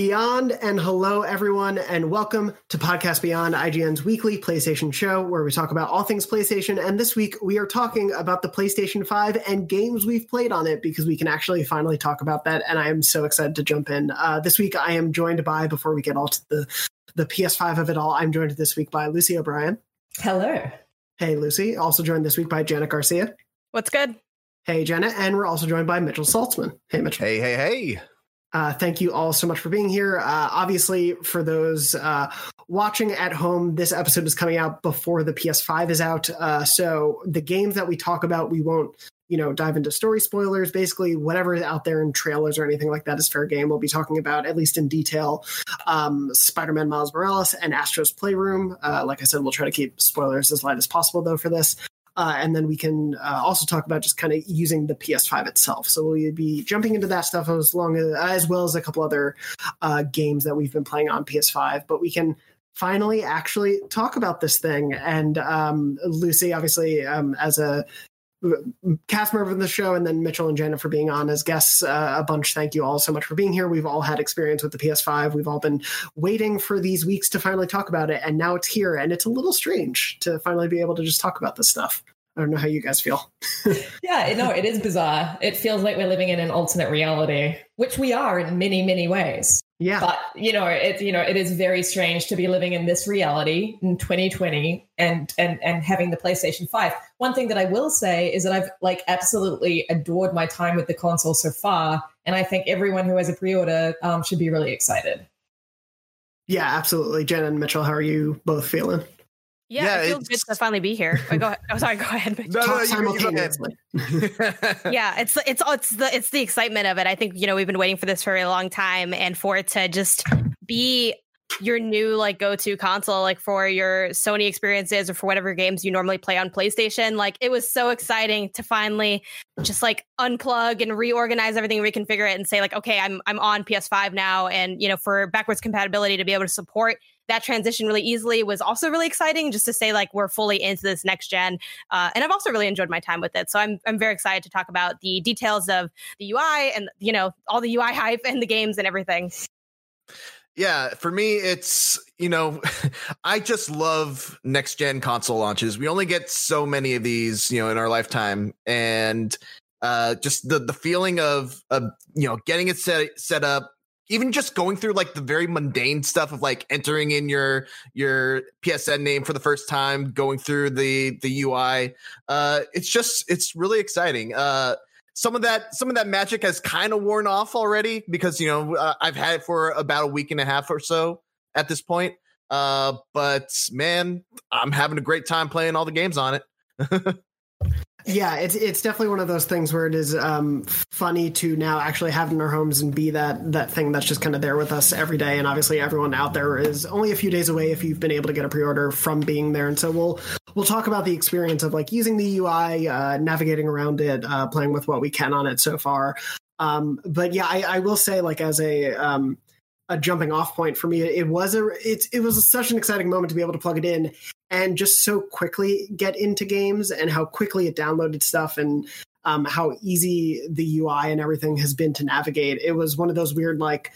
Beyond and hello everyone and welcome to Podcast Beyond, IGN's weekly PlayStation show where we talk about all things PlayStation. And this week we are talking about the PlayStation 5 and games we've played on it because we can actually finally talk about that. And I am so excited to jump in. Uh, this week I am joined by, before we get all to the, the PS5 of it all, I'm joined this week by Lucy O'Brien. Hello. Hey Lucy. Also joined this week by Janet Garcia. What's good? Hey Janet. And we're also joined by Mitchell Saltzman. Hey Mitchell. Hey, hey, hey. Uh, thank you all so much for being here. Uh, obviously, for those uh, watching at home, this episode is coming out before the PS5 is out. Uh, so the games that we talk about, we won't, you know, dive into story spoilers. Basically, whatever is out there in trailers or anything like that is fair game. We'll be talking about at least in detail um, Spider-Man Miles Morales and Astro's Playroom. Uh, like I said, we'll try to keep spoilers as light as possible, though, for this. Uh, and then we can uh, also talk about just kind of using the PS5 itself. So we'll be jumping into that stuff as long as, as well as a couple other uh, games that we've been playing on PS5. But we can finally actually talk about this thing. And um, Lucy, obviously, um, as a cast member of the show, and then Mitchell and Janet for being on as guests uh, a bunch. Thank you all so much for being here. We've all had experience with the PS5. We've all been waiting for these weeks to finally talk about it, and now it's here. And it's a little strange to finally be able to just talk about this stuff. I don't know how you guys feel. yeah, no, it is bizarre. It feels like we're living in an alternate reality, which we are in many, many ways. Yeah. But you know, it you know, it is very strange to be living in this reality in 2020 and and and having the PlayStation 5. One thing that I will say is that I've like absolutely adored my time with the console so far, and I think everyone who has a pre-order um, should be really excited. Yeah, absolutely. Jen and Mitchell, how are you both feeling? Yeah, yeah it feels good to finally be here. Wait, go ahead. Oh, sorry. Go ahead. No, no, you, you yeah, it's it's oh, it's the it's the excitement of it. I think you know we've been waiting for this for a long time, and for it to just be your new like go-to console like for your Sony experiences or for whatever games you normally play on PlayStation like it was so exciting to finally just like unplug and reorganize everything reconfigure it and say like okay I'm I'm on PS5 now and you know for backwards compatibility to be able to support that transition really easily was also really exciting just to say like we're fully into this next gen uh, and I've also really enjoyed my time with it so I'm I'm very excited to talk about the details of the UI and you know all the UI hype and the games and everything yeah, for me, it's, you know, I just love next gen console launches. We only get so many of these, you know, in our lifetime. And uh, just the, the feeling of, of, you know, getting it set, set up, even just going through like the very mundane stuff of like entering in your your PSN name for the first time, going through the the UI. Uh, it's just it's really exciting. Uh, some of that some of that magic has kind of worn off already because you know uh, I've had it for about a week and a half or so at this point. Uh, but man, I'm having a great time playing all the games on it. yeah, it's it's definitely one of those things where it is um, funny to now actually have in our homes and be that that thing that's just kind of there with us every day. And obviously, everyone out there is only a few days away if you've been able to get a pre-order from being there. And so we'll we'll talk about the experience of like using the UI, uh, navigating around it, uh, playing with what we can on it so far. Um, but yeah, I, I, will say like as a um, a jumping off point for me, it was a it it was such an exciting moment to be able to plug it in and just so quickly get into games and how quickly it downloaded stuff and um, how easy the UI and everything has been to navigate. It was one of those weird like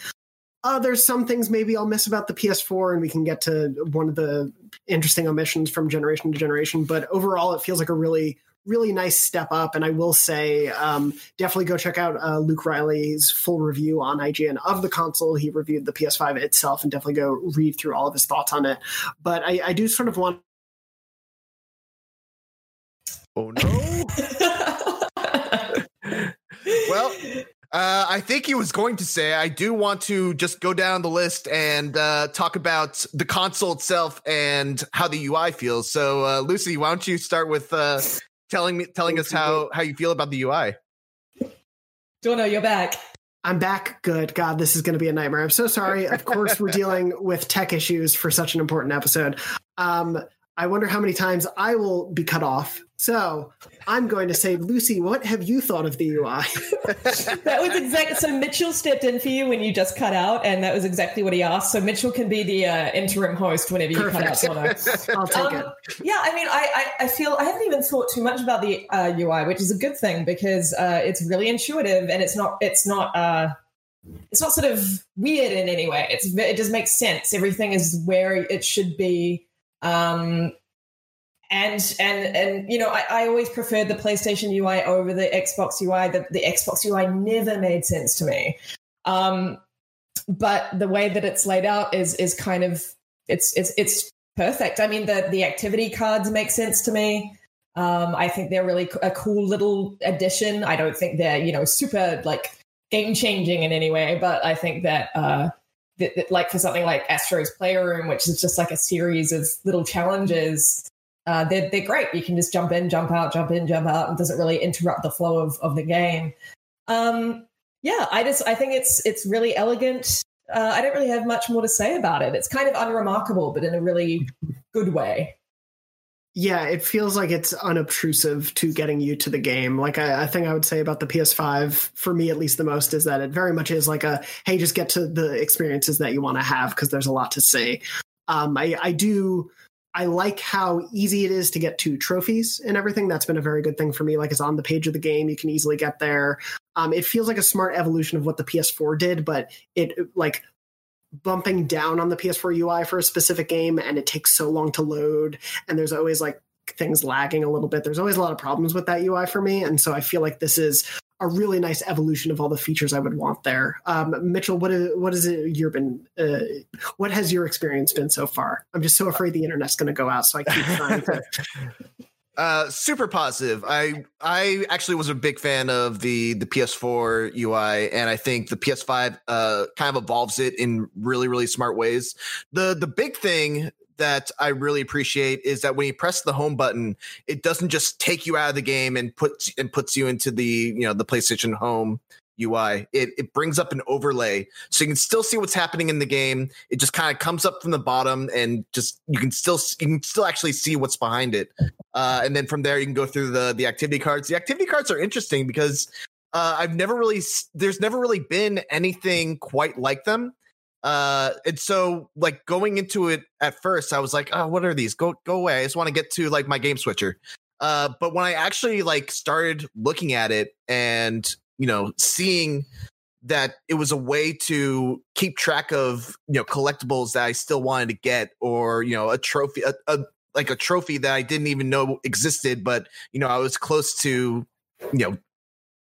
uh, there's some things maybe I'll miss about the PS4, and we can get to one of the interesting omissions from generation to generation. But overall, it feels like a really, really nice step up. And I will say, um, definitely go check out uh, Luke Reilly's full review on IGN of the console. He reviewed the PS5 itself, and definitely go read through all of his thoughts on it. But I, I do sort of want. Oh no! well, uh, I think he was going to say, I do want to just go down the list and uh, talk about the console itself and how the UI feels. So, uh, Lucy, why don't you start with uh, telling me, telling us how how you feel about the UI? Jono, you're back. I'm back. Good. God, this is going to be a nightmare. I'm so sorry. Of course, we're dealing with tech issues for such an important episode. Um, I wonder how many times I will be cut off. So I'm going to say, Lucy, what have you thought of the UI? that was exactly so. Mitchell stepped in for you when you just cut out, and that was exactly what he asked. So Mitchell can be the uh, interim host whenever you Perfect. cut out. I'll take um, it. Yeah, I mean, I, I, I feel I haven't even thought too much about the uh, UI, which is a good thing because uh, it's really intuitive and it's not it's not uh, it's not sort of weird in any way. It's it just makes sense. Everything is where it should be. Um, and and and you know, I, I always preferred the PlayStation UI over the Xbox UI. The, the Xbox UI never made sense to me. Um, but the way that it's laid out is is kind of it's it's it's perfect. I mean, the the activity cards make sense to me. Um, I think they're really a cool little addition. I don't think they're you know super like game changing in any way, but I think that, uh, that, that, like for something like Astro's Playroom, which is just like a series of little challenges, uh, they're they're great. You can just jump in, jump out, jump in, jump out, and doesn't really interrupt the flow of of the game. Um, yeah, I just I think it's it's really elegant. Uh, I don't really have much more to say about it. It's kind of unremarkable, but in a really good way. Yeah, it feels like it's unobtrusive to getting you to the game. Like I, I think I would say about the PS5, for me at least, the most is that it very much is like a hey, just get to the experiences that you want to have because there's a lot to see. Um, I, I do. I like how easy it is to get to trophies and everything. That's been a very good thing for me. Like it's on the page of the game, you can easily get there. Um, it feels like a smart evolution of what the PS4 did, but it like bumping down on the PS4 UI for a specific game and it takes so long to load and there's always like things lagging a little bit. There's always a lot of problems with that UI for me and so I feel like this is a really nice evolution of all the features I would want there. Um, Mitchell, what is what is it you've been? Uh, what has your experience been so far? I'm just so afraid the internet's going to go out, so I keep trying to. Uh, super positive. I I actually was a big fan of the the PS4 UI, and I think the PS5 uh, kind of evolves it in really really smart ways. the The big thing that I really appreciate is that when you press the home button, it doesn't just take you out of the game and puts and puts you into the you know the PlayStation Home UI. It it brings up an overlay so you can still see what's happening in the game. It just kind of comes up from the bottom and just you can still you can still actually see what's behind it. Uh, and then from there you can go through the the activity cards. The activity cards are interesting because uh, I've never really there's never really been anything quite like them. Uh, and so like going into it at first, I was like, oh, what are these? Go go away. I just want to get to like my game switcher. Uh, but when I actually like started looking at it and you know, seeing that it was a way to keep track of you know collectibles that I still wanted to get, or you know, a trophy, a, a like a trophy that I didn't even know existed, but you know, I was close to you know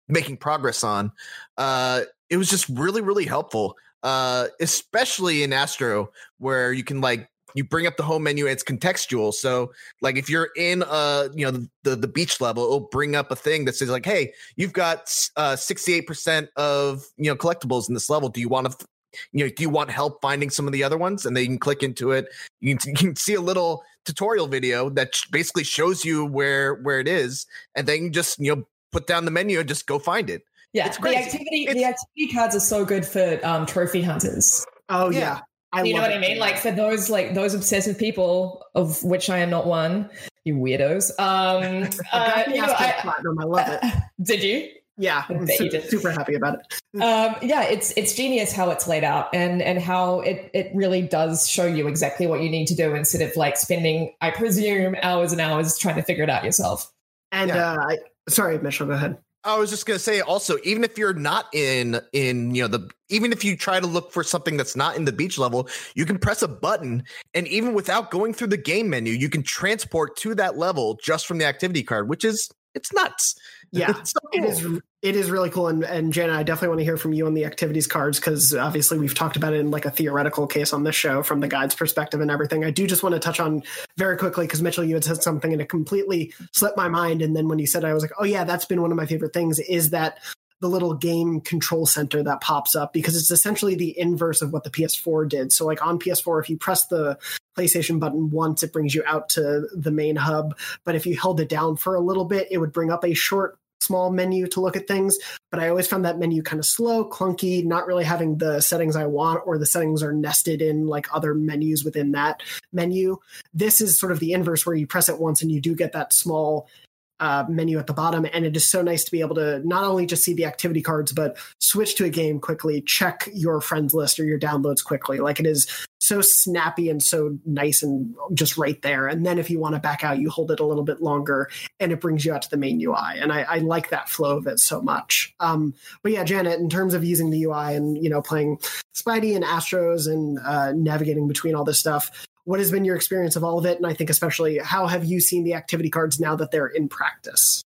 making progress on. Uh, it was just really, really helpful. Uh, especially in Astro, where you can like you bring up the home menu it's contextual. So like if you're in uh you know the the beach level, it'll bring up a thing that says like, hey, you've got uh 68% of you know collectibles in this level. Do you want to you know, do you want help finding some of the other ones? And then you can click into it. You can, you can see a little tutorial video that basically shows you where where it is, and then you just you know put down the menu and just go find it. Yeah, the activity it's, the activity cards are so good for um, trophy hunters. Oh yeah. yeah. I you know what I mean? Like for those like those obsessive people, of which I am not one, you weirdos. Um, uh, you know, I, platinum. I love it. Did you? Yeah, I'm super, super, happy about it. um, yeah, it's it's genius how it's laid out and and how it it really does show you exactly what you need to do instead of like spending, I presume, hours and hours trying to figure it out yourself. And yeah. uh, I, sorry, Mitchell, go ahead. I was just gonna say also, even if you're not in in you know the even if you try to look for something that's not in the beach level, you can press a button and even without going through the game menu, you can transport to that level just from the activity card, which is it's nuts. Yeah, so cool. it is. It is really cool. And and Jenna, I definitely want to hear from you on the activities cards because obviously we've talked about it in like a theoretical case on this show from the guide's perspective and everything. I do just want to touch on very quickly because Mitchell, you had said something and it completely slipped my mind. And then when you said, it, I was like, oh yeah, that's been one of my favorite things. Is that the little game control center that pops up because it's essentially the inverse of what the PS4 did. So, like on PS4, if you press the PlayStation button once, it brings you out to the main hub. But if you held it down for a little bit, it would bring up a short small menu to look at things, but I always found that menu kind of slow, clunky, not really having the settings I want, or the settings are nested in like other menus within that menu. This is sort of the inverse where you press it once and you do get that small uh, menu at the bottom, and it is so nice to be able to not only just see the activity cards, but switch to a game quickly, check your friends list or your downloads quickly. Like it is so snappy and so nice and just right there. And then if you want to back out, you hold it a little bit longer, and it brings you out to the main UI. And I, I like that flow of it so much. Um, but yeah, Janet, in terms of using the UI and you know playing Spidey and Astros and uh, navigating between all this stuff what has been your experience of all of it and i think especially how have you seen the activity cards now that they're in practice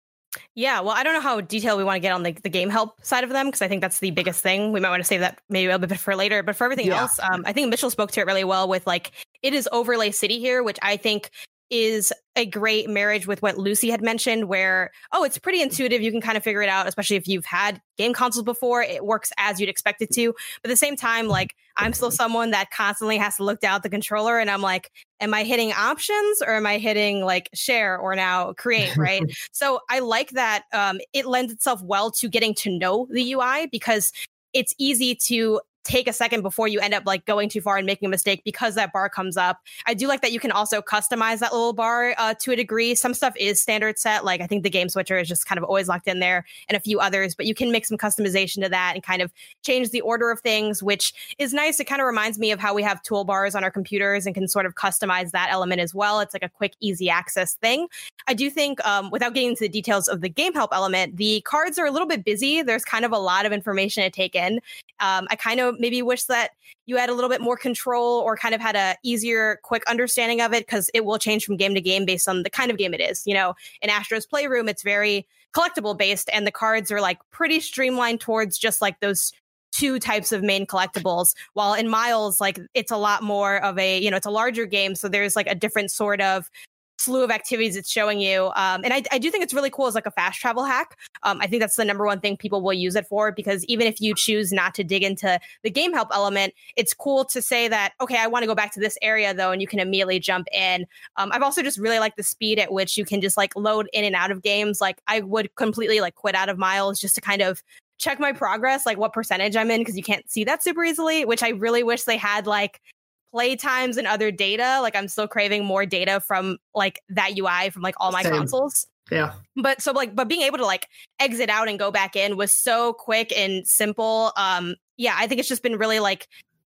yeah, well, I don't know how detailed we want to get on the, the game help side of them because I think that's the biggest thing. We might want to save that maybe a little bit for later. But for everything yeah. else, um, I think Mitchell spoke to it really well with like it is overlay city here, which I think is a great marriage with what Lucy had mentioned, where, oh, it's pretty intuitive. You can kind of figure it out, especially if you've had game consoles before. It works as you'd expect it to. But at the same time, like, I'm still someone that constantly has to look down at the controller and I'm like, am I hitting options or am I hitting like share or now create? Right. so I like that um, it lends itself well to getting to know the UI because it's easy to take a second before you end up like going too far and making a mistake because that bar comes up. I do like that you can also customize that little bar uh, to a degree. Some stuff is standard set, like I think the game switcher is just kind of always locked in there, and a few others. But you can make some customization to that and kind of change the order of things, which is nice. It kind of reminds me of how we have toolbars on our computers and can sort of customize that element as well. It's like a quick, easy access thing. I do think, um, without getting into the details of the game help element, the cards are a little bit busy. There's kind of a lot of information to take in. Um, I kind of maybe wish that you had a little bit more control or kind of had a easier, quick understanding of it because it will change from game to game based on the kind of game it is. You know, in Astro's Playroom, it's very collectible based, and the cards are like pretty streamlined towards just like those two types of main collectibles while in miles like it's a lot more of a you know it's a larger game so there's like a different sort of slew of activities it's showing you. Um, and I, I, do think it's really cool as like a fast travel hack. Um, I think that's the number one thing people will use it for because even if you choose not to dig into the game help element, it's cool to say that, okay, I want to go back to this area though, and you can immediately jump in. Um, I've also just really like the speed at which you can just like load in and out of games. Like I would completely like quit out of miles just to kind of check my progress, like what percentage I'm in, because you can't see that super easily, which I really wish they had like play times and other data. Like I'm still craving more data from like that UI from like all my Same. consoles. Yeah. But so like but being able to like exit out and go back in was so quick and simple. Um yeah, I think it's just been really like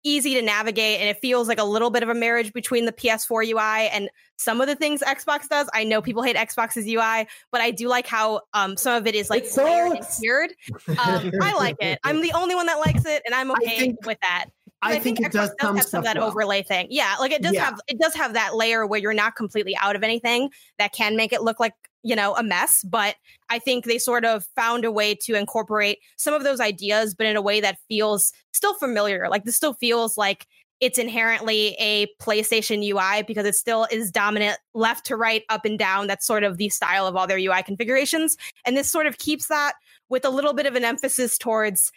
easy to navigate and it feels like a little bit of a marriage between the PS4 UI and some of the things Xbox does. I know people hate Xbox's UI, but I do like how um, some of it is like layered weird. Um, I like it. I'm the only one that likes it, and I'm okay think, with that. I, I, think, think it does, does have some of that well. overlay thing. Yeah, like it does yeah. have it does have that layer where you're not completely out of anything that can make it look like you know a mess. But I think they sort of found a way to incorporate some of those ideas, but in a way that feels still familiar. Like this still feels like it's inherently a PlayStation UI because it still is dominant left to right, up and down. That's sort of the style of all their UI configurations. And this sort of keeps that with a little bit of an emphasis towards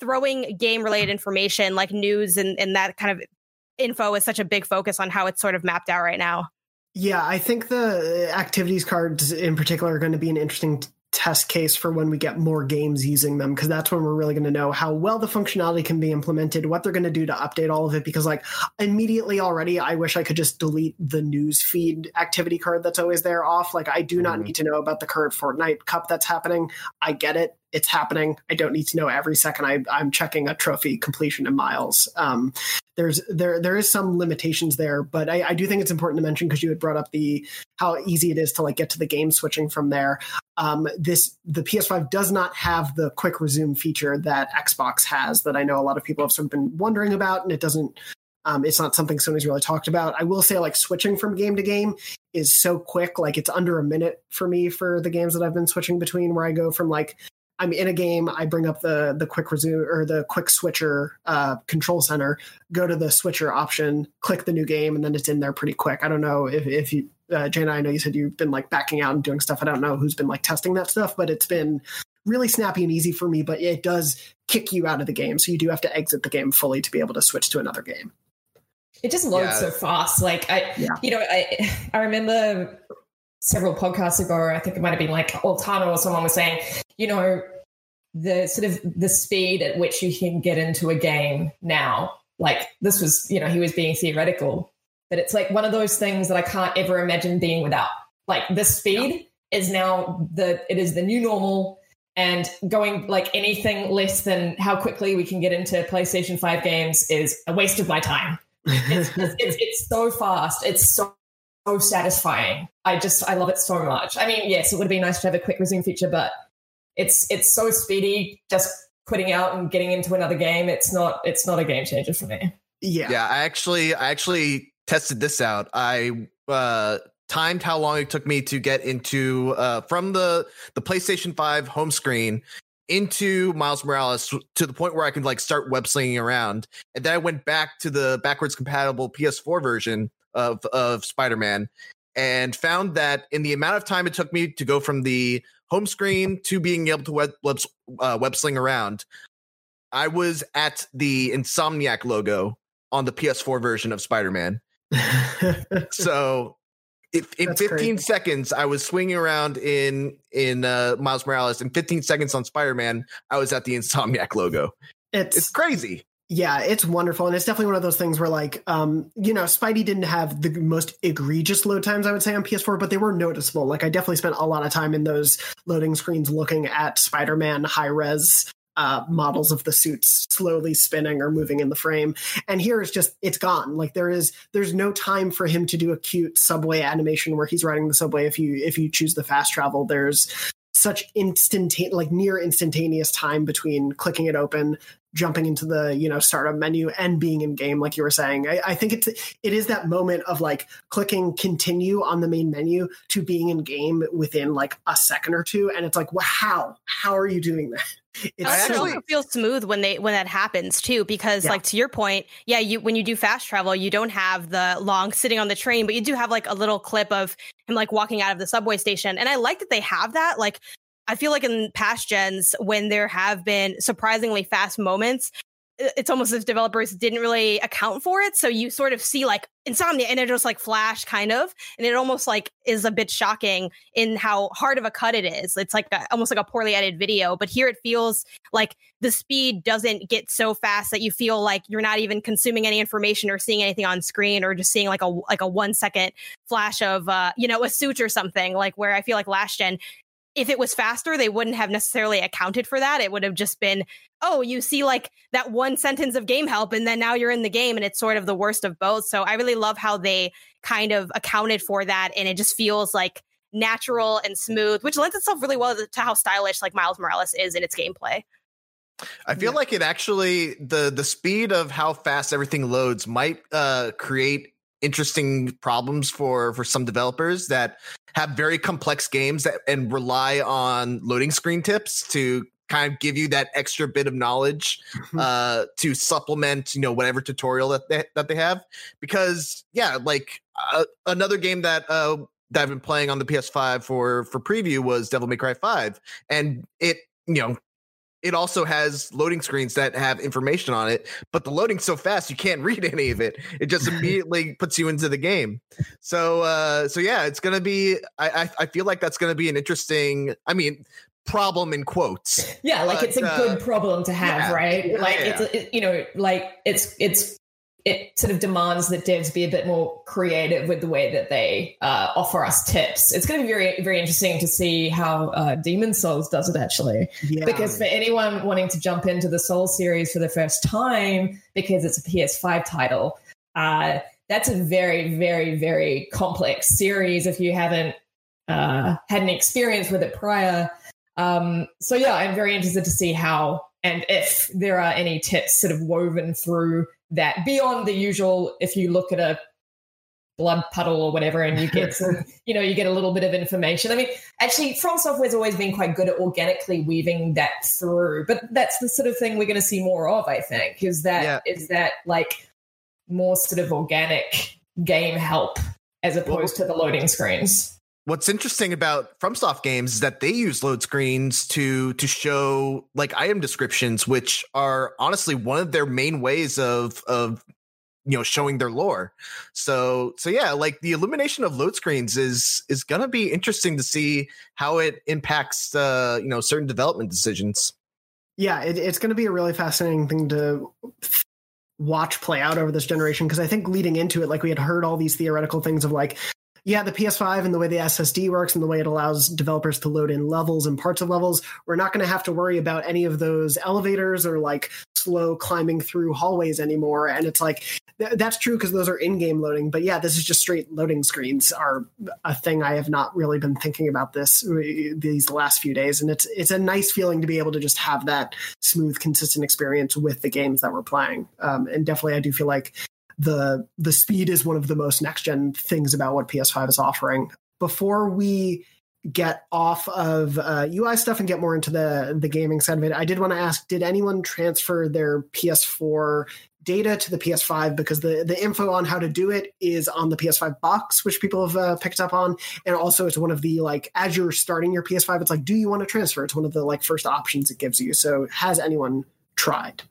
throwing game related information like news and, and that kind of info is such a big focus on how it's sort of mapped out right now. Yeah, I think the activities cards in particular are going to be an interesting test case for when we get more games using them because that's when we're really going to know how well the functionality can be implemented what they're going to do to update all of it because like immediately already i wish i could just delete the news feed activity card that's always there off like i do not mm-hmm. need to know about the current fortnite cup that's happening i get it it's happening. I don't need to know every second I, I'm checking a trophy completion in miles. Um, there's there there is some limitations there, but I, I do think it's important to mention because you had brought up the how easy it is to like get to the game switching from there. Um, this the PS5 does not have the quick resume feature that Xbox has that I know a lot of people have sort of been wondering about, and it doesn't um, it's not something Sony's really talked about. I will say, like switching from game to game is so quick. Like it's under a minute for me for the games that I've been switching between, where I go from like I'm in a game, I bring up the the quick resume or the quick switcher uh, control center, go to the switcher option, click the new game, and then it's in there pretty quick. I don't know if if you, uh, Jana, I know you said you've been like backing out and doing stuff. I don't know who's been like testing that stuff, but it's been really snappy and easy for me. But it does kick you out of the game, so you do have to exit the game fully to be able to switch to another game. It just loads yeah. so fast. Like I, yeah. you know, I I remember several podcasts ago, I think it might have been like Altano or someone was saying, you know, the sort of the speed at which you can get into a game now. Like this was, you know, he was being theoretical, but it's like one of those things that I can't ever imagine being without. Like the speed is now the it is the new normal and going like anything less than how quickly we can get into PlayStation 5 games is a waste of my time. It's, it's, it's, so fast. It's so, so satisfying. I just, I love it so much. I mean, yes, it would be nice to have a quick resume feature, but it's, it's so speedy. Just quitting out and getting into another game. It's not, it's not a game changer for me. Yeah. Yeah. I actually, I actually tested this out. I, uh, timed how long it took me to get into uh, from the the PlayStation 5 home screen into Miles Morales to the point where I could like start web slinging around. And then I went back to the backwards compatible PS4 version of of Spider-Man and found that in the amount of time it took me to go from the home screen to being able to web web, uh, web sling around, I was at the Insomniac logo on the PS4 version of Spider-Man. so if in That's 15 crazy. seconds I was swinging around in in uh, Miles Morales, in 15 seconds on Spider Man, I was at the Insomniac logo. It's, it's crazy. Yeah, it's wonderful, and it's definitely one of those things where, like, um, you know, Spidey didn't have the most egregious load times, I would say, on PS4, but they were noticeable. Like, I definitely spent a lot of time in those loading screens looking at Spider-Man high res uh, models of the suits slowly spinning or moving in the frame. And here it's just it's gone. Like there is there's no time for him to do a cute subway animation where he's riding the subway. If you if you choose the fast travel, there's such instantaneous like near instantaneous time between clicking it open jumping into the you know startup menu and being in game like you were saying. I, I, think it's it is that moment of like clicking continue on the main menu to being in game within like a second or two and it's like wow how? How are you doing that? It's I actually so, feel smooth when they when that happens too, because yeah. like to your point, yeah, you when you do fast travel, you don't have the long sitting on the train, but you do have like a little clip of him like walking out of the subway station. And I like that they have that. Like I feel like in past gens, when there have been surprisingly fast moments, it's almost as developers didn't really account for it. So you sort of see like Insomniac and it just like flash kind of, and it almost like is a bit shocking in how hard of a cut it is. It's like a, almost like a poorly edited video, but here it feels like the speed doesn't get so fast that you feel like you're not even consuming any information or seeing anything on screen or just seeing like a like a one second flash of uh you know a suit or something like where I feel like last gen if it was faster, they wouldn't have necessarily accounted for that. It would have just been, oh, you see like that one sentence of game help, and then now you're in the game, and it's sort of the worst of both. So I really love how they kind of accounted for that, and it just feels like natural and smooth, which lends itself really well to how stylish like Miles Morales is in its gameplay. I feel yeah. like it actually the the speed of how fast everything loads might uh, create interesting problems for for some developers that have very complex games that, and rely on loading screen tips to kind of give you that extra bit of knowledge mm-hmm. uh, to supplement you know whatever tutorial that they, that they have because yeah like uh, another game that uh, that I've been playing on the PS5 for for preview was Devil May Cry 5 and it you know it also has loading screens that have information on it, but the loading's so fast you can't read any of it. It just immediately puts you into the game. So, uh, so yeah, it's gonna be. I, I, I feel like that's gonna be an interesting. I mean, problem in quotes. Yeah, like but, it's a uh, good problem to have, yeah, right? Like yeah. it's it, you know, like it's it's it sort of demands that devs be a bit more creative with the way that they uh, offer us tips. It's going to be very, very interesting to see how uh, Demon Souls does it actually. Yeah. Because for anyone wanting to jump into the Soul series for the first time, because it's a PS5 title, uh, that's a very, very, very complex series if you haven't uh, had an experience with it prior. Um, so, yeah, I'm very interested to see how and if there are any tips sort of woven through that beyond the usual if you look at a blood puddle or whatever and you get some you know you get a little bit of information i mean actually FromSoftware's always been quite good at organically weaving that through but that's the sort of thing we're going to see more of i think is that yeah. is that like more sort of organic game help as opposed well, to the loading screens what's interesting about FromSoft games is that they use load screens to to show like item descriptions, which are honestly one of their main ways of of you know showing their lore. So so yeah, like the illumination of load screens is is gonna be interesting to see how it impacts uh you know certain development decisions. Yeah, it, it's going to be a really fascinating thing to watch play out over this generation because I think leading into it, like we had heard all these theoretical things of like Yeah, the PS5 and the way the SSD works and the way it allows developers to load in levels and parts of levels, we're not going to have to worry about any of those elevators or like slow climbing through hallways anymore. And it's like th- that's true because those are in-game loading. But yeah, this is just straight loading screens are a thing I have not really been thinking about this uh, these last few days, and it's it's a nice feeling to be able to just have that smooth, consistent experience with the games that we're playing. Um, and definitely, I do feel like the the speed is one of the most next gen things about what PS5 is offering. Before we get off of uh, UI stuff and get more into the the gaming side of it, I did want to ask: Did anyone transfer their PS4 data to the PS5? Because the the info on how to do it is on the PS5 box, which people have uh, picked up on, and also it's one of the like as you're starting your PS5, it's like, do you want to transfer? It's one of the like first options it gives you. So, has anyone tried?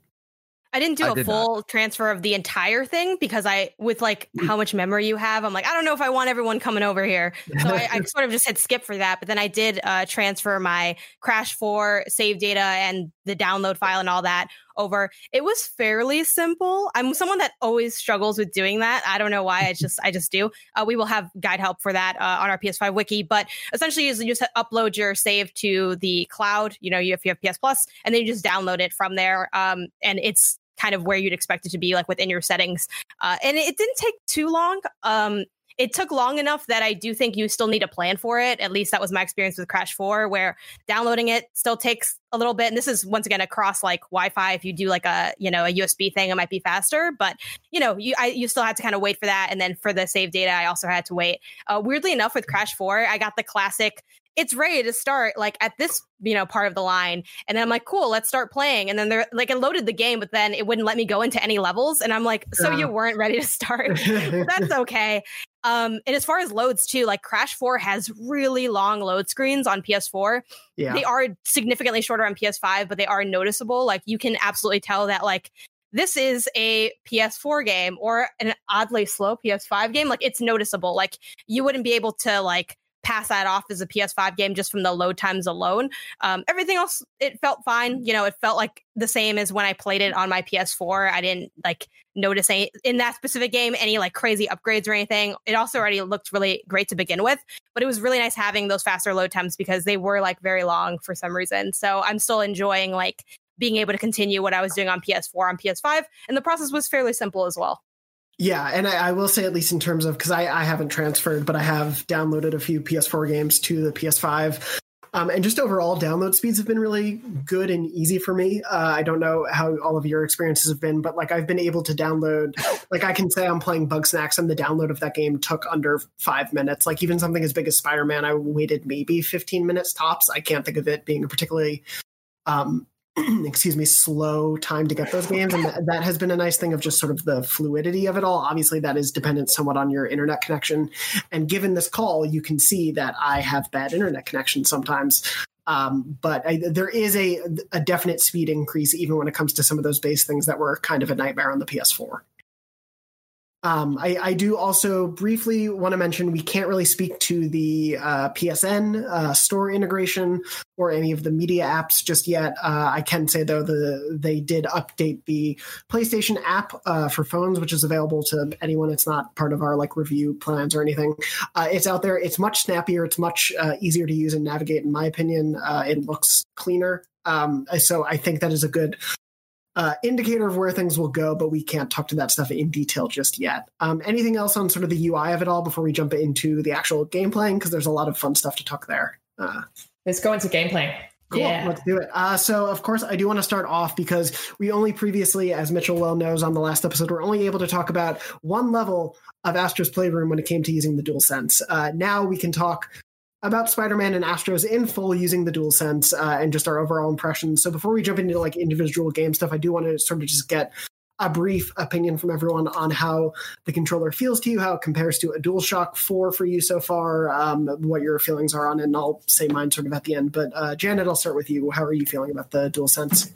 I didn't do I a did full transfer of the entire thing because I, with like Mm. how much memory you have, I'm like, I don't know if I want everyone coming over here. So I, I sort of just hit skip for that. But then I did uh, transfer my Crash 4 save data and the download file and all that over. It was fairly simple. I'm someone that always struggles with doing that. I don't know why. I just, I just do. Uh, we will have guide help for that uh, on our PS5 wiki. But essentially, you just upload your save to the cloud. You know, you, if you have PS Plus, and then you just download it from there. Um, and it's kind of where you'd expect it to be, like within your settings. Uh, and it didn't take too long. Um, it took long enough that I do think you still need a plan for it. At least that was my experience with Crash 4, where downloading it still takes a little bit. And this is once again across like Wi-Fi. If you do like a you know a USB thing, it might be faster. But you know you I, you still have to kind of wait for that. And then for the save data, I also had to wait. Uh, weirdly enough, with Crash 4, I got the classic. It's ready to start like at this you know part of the line, and then I'm like, cool, let's start playing. And then they're like, it loaded the game, but then it wouldn't let me go into any levels. And I'm like, so Yeah. you weren't ready to start. That's okay. Um, and as far as loads too, like Crash 4 has really long load screens on PS4. yeah. They are significantly shorter on PS5, but they are noticeable. Like you can absolutely tell that like this is a PS4 game or an oddly slow PS5 game. Like it's noticeable. Like you wouldn't be able to like pass that off as a PS5 game just from the load times alone. Um, everything else, it felt fine. You know, it felt like the same as when I played it on my PS4. I didn't like notice any in that specific game any like crazy upgrades or anything. It also already looked really great to begin with, but it was really nice having those faster load times because they were like very long for some reason. So I'm still enjoying like being able to continue what I was doing on PS4 on PS5, and the process was fairly simple as well. Yeah, and I, I will say at least in terms of because I, I haven't transferred, but I have downloaded a few PS4 games to the PS5. Um, and just overall, download speeds have been really good and easy for me. Uh, I don't know how all of your experiences have been, but like I've been able to download, like I can say I'm playing Bugsnax, and the download of that game took under five minutes. Like even something as big as Spider Man, I waited maybe 15 minutes tops. I can't think of it being a particularly um, excuse me, slow time to get those games. And that, that has been a nice thing of just sort of the fluidity of it all. Obviously, that is dependent somewhat on your internet connection. And given this call, you can see that I have bad internet connection sometimes. Um, but I, there is a, a definite speed increase even when it comes to some of those base things that were kind of a nightmare on the PS4. Um, I, I do also briefly want to mention we can't really speak to the uh, PSN uh, store integration or any of the media apps just yet. Uh, I can say though the they did update the PlayStation app uh, for phones, which is available to anyone. It's not part of our like review plans or anything. Uh, it's out there. It's much snappier. It's much uh, easier to use and navigate. In my opinion, it looks cleaner. Um, so I think that is a good uh, indicator of where things will go, but we can't talk to that stuff in detail just yet. Um, anything else on sort of the UI of it all before we jump into the actual game playing? Because there's a lot of fun stuff to talk there. Uh, Let's go into gameplay. Cool. Yeah. Let's do it. Uh, so, of course, I do want to start off because we only previously, as Mitchell well knows on the last episode, we're only able to talk about one level of Astro's Playroom when it came to using the DualSense. Uh, now we can talk about Spider-Man and Astros in full using the DualSense uh, and just our overall impressions. So before we jump into like individual game stuff, I do want to sort of just get a brief opinion from everyone on how the controller feels to you, how it compares to a DualShock 4 for you so far, um, what your feelings are on it, and I'll say mine sort of at the end. But uh, Janet, I'll start with you. How are you feeling about the DualSense?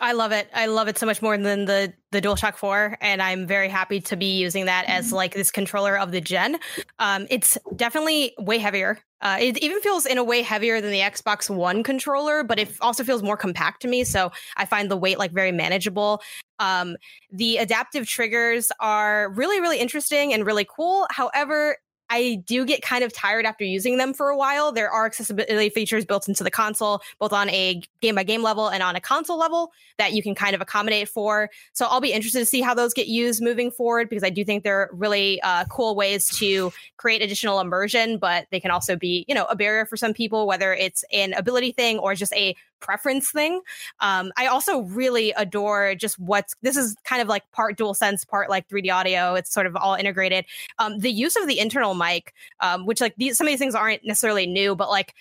I love it. I love it so much more than the the DualShock 4 and I'm very happy to be using that as like this controller of the gen. Um, it's definitely way heavier. Uh, it even feels in a way heavier than the Xbox One controller, but it also feels more compact to me. So I find the weight like very manageable. Um, the adaptive triggers are really, really interesting and really cool. However, I do get kind of tired after using them for a while. There are accessibility features built into the console, both on a game by game level and on a console level that you can kind of accommodate for. So I'll be interested to see how those get used moving forward because I do think they're really uh, cool ways to create additional immersion, but they can also be, you know, a barrier for some people, whether it's an ability thing or just a preference thing. Um, I also really adore just what's this is kind of like part dual sense, part like 3D audio. It's sort of all integrated. Um, the use of the internal mic, um, which like these some of these things aren't necessarily new, but like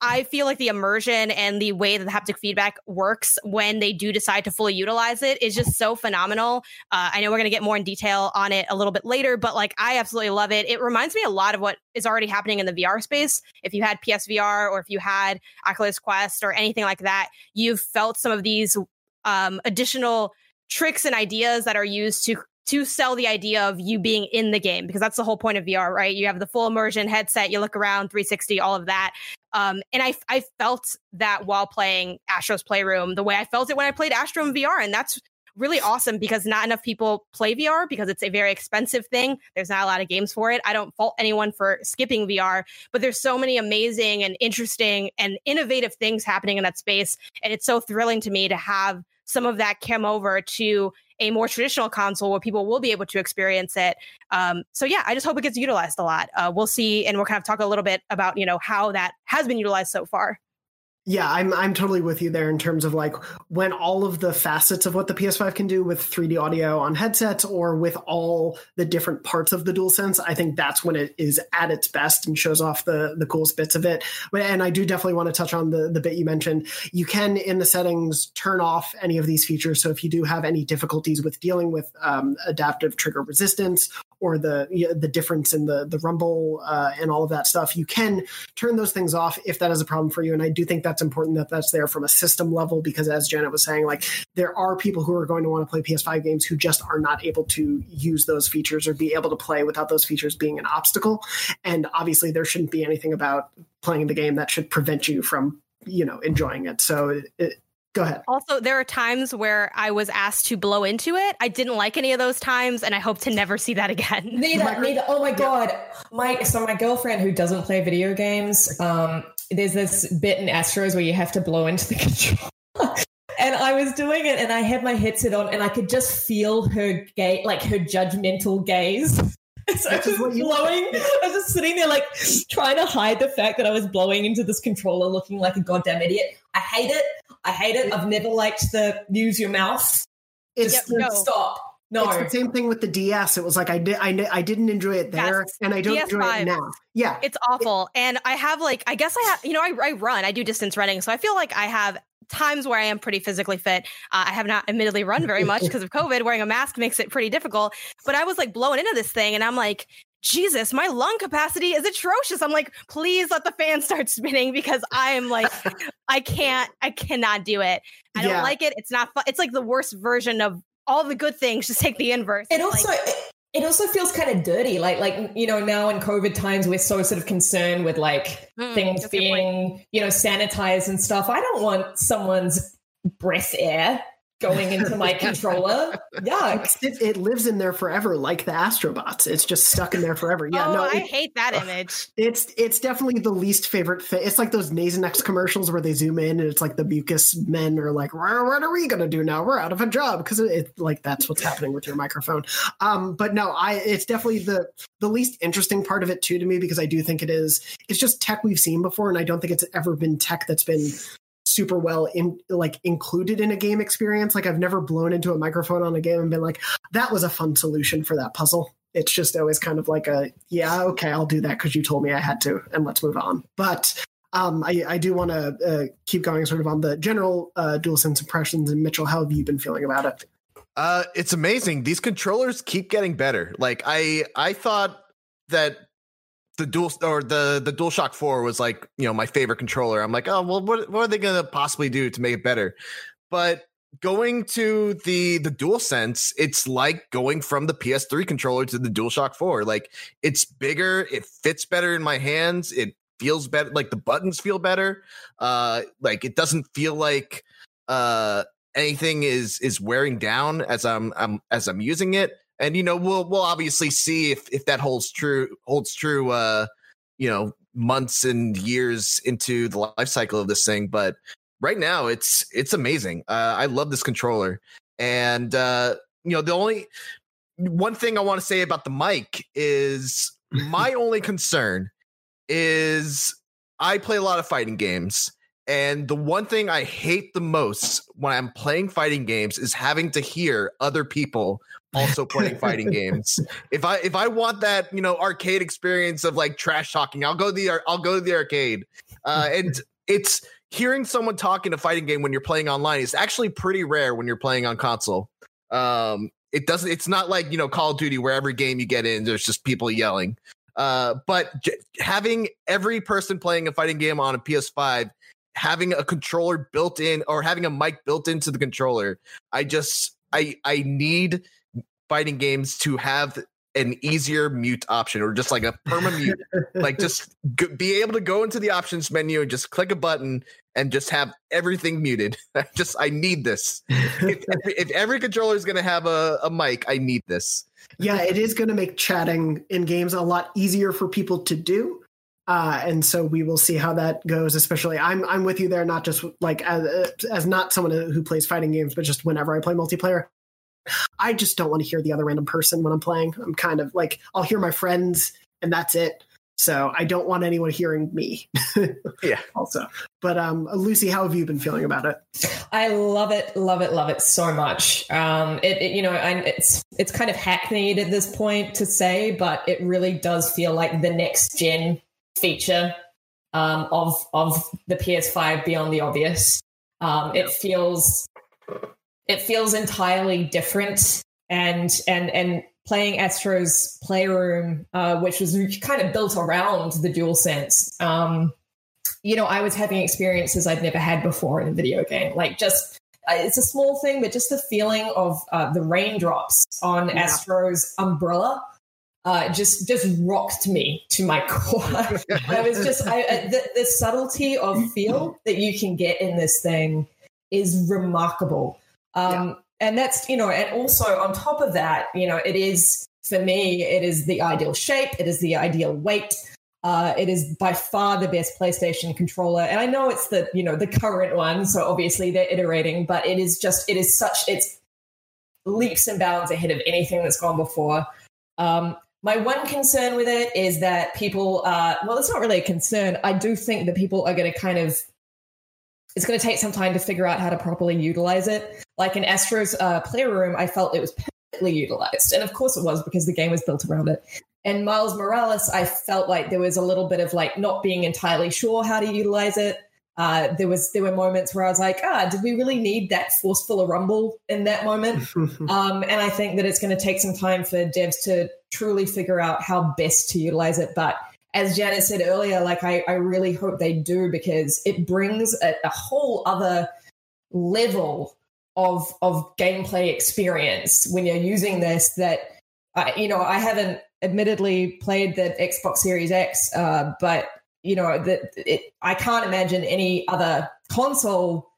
I feel like the immersion and the way that the haptic feedback works when they do decide to fully utilize it is just so phenomenal. Uh, I know we're going to get more in detail on it a little bit later, but like I absolutely love it. It reminds me a lot of what is already happening in the VR space. If you had PSVR or if you had Oculus Quest or anything like that, you've felt some of these um, additional tricks and ideas that are used to to sell the idea of you being in the game because that's the whole point of VR, right? You have the full immersion headset, you look around 360, all of that. Um, and I, I felt that while playing Astro's Playroom, the way I felt it when I played Astro in VR. And that's really awesome because not enough people play VR because it's a very expensive thing. There's not a lot of games for it. I don't fault anyone for skipping VR, but there's so many amazing and interesting and innovative things happening in that space. And it's so thrilling to me to have some of that come over to a more traditional console where people will be able to experience it. Um, so yeah, I just hope it gets utilized a lot. Uh, we'll see, and we'll kind of talk a little bit about you know how that has been utilized so far. Yeah, I'm I'm totally with you there in terms of like when all of the facets of what the PS5 can do with 3D audio on headsets or with all the different parts of the DualSense, I think that's when it is at its best and shows off the the coolest bits of it. And I do definitely want to touch on the the bit you mentioned. You can in the settings turn off any of these features. So if you do have any difficulties with dealing with um, adaptive trigger resistance or the you know, the difference in the the rumble uh, and all of that stuff, you can turn those things off if that is a problem for you. And I do think that's important that that's there from a system level because, as Janet was saying, like there are people who are going to want to play PS5 games who just are not able to use those features or be able to play without those features being an obstacle. And obviously, there shouldn't be anything about playing the game that should prevent you from you know enjoying it. So it, Go ahead. Also, there are times where I was asked to blow into it. I didn't like any of those times, and I hope to never see that again. Neither, neither. Oh my god, my so my girlfriend who doesn't play video games, um, there's this bit in Astros where you have to blow into the controller. and I was doing it, and I had my headset on, and I could just feel her gate, like her judgmental gaze. So I was blowing. I was just sitting there, like trying to hide the fact that I was blowing into this controller, looking like a goddamn idiot. I hate it. I hate it. I've never liked the use your mouth. It's Just no. stop. No, it's the same thing with the DS. It was like I did, I, I didn't enjoy it there, yes. and I don't DS5, enjoy it now. Yeah, it's awful. It, and I have like, I guess I have, you know, I, I run, I do distance running, so I feel like I have times where I am pretty physically fit. Uh, I have not admittedly run very much because of COVID. Wearing a mask makes it pretty difficult. But I was like blowing into this thing, and I'm like, Jesus, my lung capacity is atrocious. I'm like, please let the fan start spinning because I'm like, I can't, I cannot do it. I don't like it. It's not fun. It's like the worst version of all the good things. Just take the inverse. It also, like, it also feels kind of dirty. Like, like you know, now in COVID times, we're so sort of concerned with like mm, things being, you know, sanitized and stuff. I don't want someone's breath air going into my controller. Yeah, it, it, lives in there forever, like the Astrobots. It's just stuck in there forever. Yeah, oh, no, I hate that image. It's it's definitely the least favorite thing. It's like those Nasonex commercials where they zoom in and it's like the mucus men are like, "What are we gonna do now? We're out of a job because it, it like that's what's happening with your microphone." Um, but no, I it's definitely the the least interesting part of it too to me because I do think it is. It's just tech we've seen before, and I don't think it's ever been tech that's been super well in like included in a game experience. Like I've never blown into a microphone on a game and been like, that was a fun solution for that puzzle. It's just always kind of like a yeah, okay, I'll do that because you told me I had to, and let's move on. But um, I, I, do want to uh, keep going sort of on the general uh, dual sense impressions. And Mitchell, how have you been feeling about it? Uh, it's amazing. These controllers keep getting better. Like I, I thought that the dual or the the DualShock 4 was like, you know, my favorite controller. I'm like, oh well, what what are they gonna possibly do to make it better? But going to the the dual sense it's like going from the ps3 controller to the dualshock 4 like it's bigger it fits better in my hands it feels better like the buttons feel better uh like it doesn't feel like uh anything is is wearing down as i'm, I'm as i'm using it and you know we'll we'll obviously see if if that holds true holds true. Uh, you know, months and years into the life cycle of this thing, but right now it's it's amazing. Uh, I love this controller, and uh, you know the only one thing I want to say about the mic is my only concern is I play a lot of fighting games. And the one thing I hate the most when I'm playing fighting games is having to hear other people also playing fighting games. If I if I want that, you know, arcade experience of like trash talking, I'll go the I'll go to the arcade. Uh, and it's hearing someone talking a fighting game when you're playing online is actually pretty rare when you're playing on console. Um, it doesn't. It's not like you know Call of Duty where every game you get in, there's just people yelling. Uh, but j- having every person playing a fighting game on a PS5 having a controller built in or having a mic built into the controller, I just I I need fighting games to have an easier mute option or just like a perma mute like just g- be able to go into the options menu and just click a button and just have everything muted. Just i need this. If, if every controller is going to have a, a mic i need this. Yeah it is going to make chatting in games a lot easier for people to do uh, and so we will see how that goes. Especially, I'm I'm with you there. Not just like as, as not someone who plays fighting games, but just whenever I play multiplayer, I just don't want to hear the other random person when I'm playing. I'm kind of like I'll hear my friends and that's it. So I don't want anyone hearing me. yeah. Also, but um, Lucy, how have you been feeling about it? I love it, love it, love it so much. Um, it, it you know, and it's it's kind of hackneyed at this point to say, but it really does feel like the next gen feature um, of of the PS5 beyond the obvious. Um, it feels it feels entirely different and and and playing Astro's Playroom, uh, which was kind of built around the dual sense. Um, you know, I was having experiences I'd never had before in a video game. Like just uh, it's a small thing, but just the feeling of uh, the raindrops on yeah. Astro's umbrella uh, just just rocked me to my core. I was just I, the, the subtlety of feel that you can get in this thing is remarkable. Um, yeah. And that's, you know, and also on top of that, you know, it is, for me, it is the ideal shape, it is the ideal weight. Uh, it is by far the best PlayStation controller, and I know it's the you know the current one, so obviously they're iterating, but it is just it is such it's leaps and bounds ahead of anything that's gone before. Um, my one concern with it is that people, uh, well, it's not really a concern. I do think that people are going to kind of it's going to take some time to figure out how to properly utilize it. Like in Astro's uh, Playroom, I felt it was perfectly utilized. And of course it was because the game was built around it. And Miles Morales, I felt like there was a little bit of like not being entirely sure how to utilize it. Uh, there was there were moments where I was like, ah, did we really need that forceful rumble in that moment? um, and I think that it's going to take some time for devs to truly figure out how best to utilize it. But as Janet said earlier, like I, I really hope they do because it brings a, a whole other level of of gameplay experience when you're using this that I, you know I haven't admittedly played the Xbox Series X, uh, but you know that I can't imagine any other console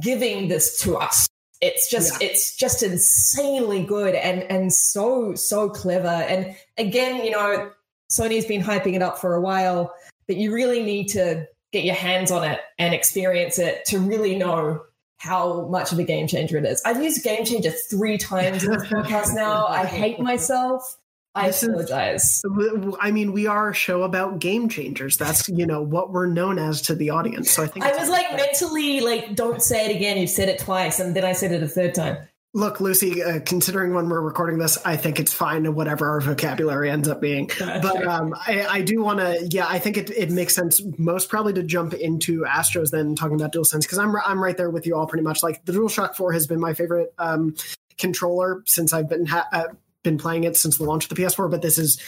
giving this to us. It's just yeah. it's just insanely good and and so so clever. And again, you know, Sony's been hyping it up for a while, but you really need to get your hands on it and experience it to really know how much of a game changer it is. I've used game changer three times in this podcast now. I hate myself. I this apologize. Is, I mean, we are a show about game changers. That's you know what we're known as to the audience. So I think I was like mentally like, don't say it again. You've said it twice, and then I said it a third time. Look, Lucy, uh, considering when we're recording this, I think it's fine whatever our vocabulary ends up being. but um, I, I, do want to, yeah, I think it, it makes sense most probably to jump into Astros then talking about DualSense because I'm, I'm right there with you all pretty much. Like the DualShock 4 has been my favorite um, controller since I've been ha- uh, been playing it since the launch of the PS4. But this is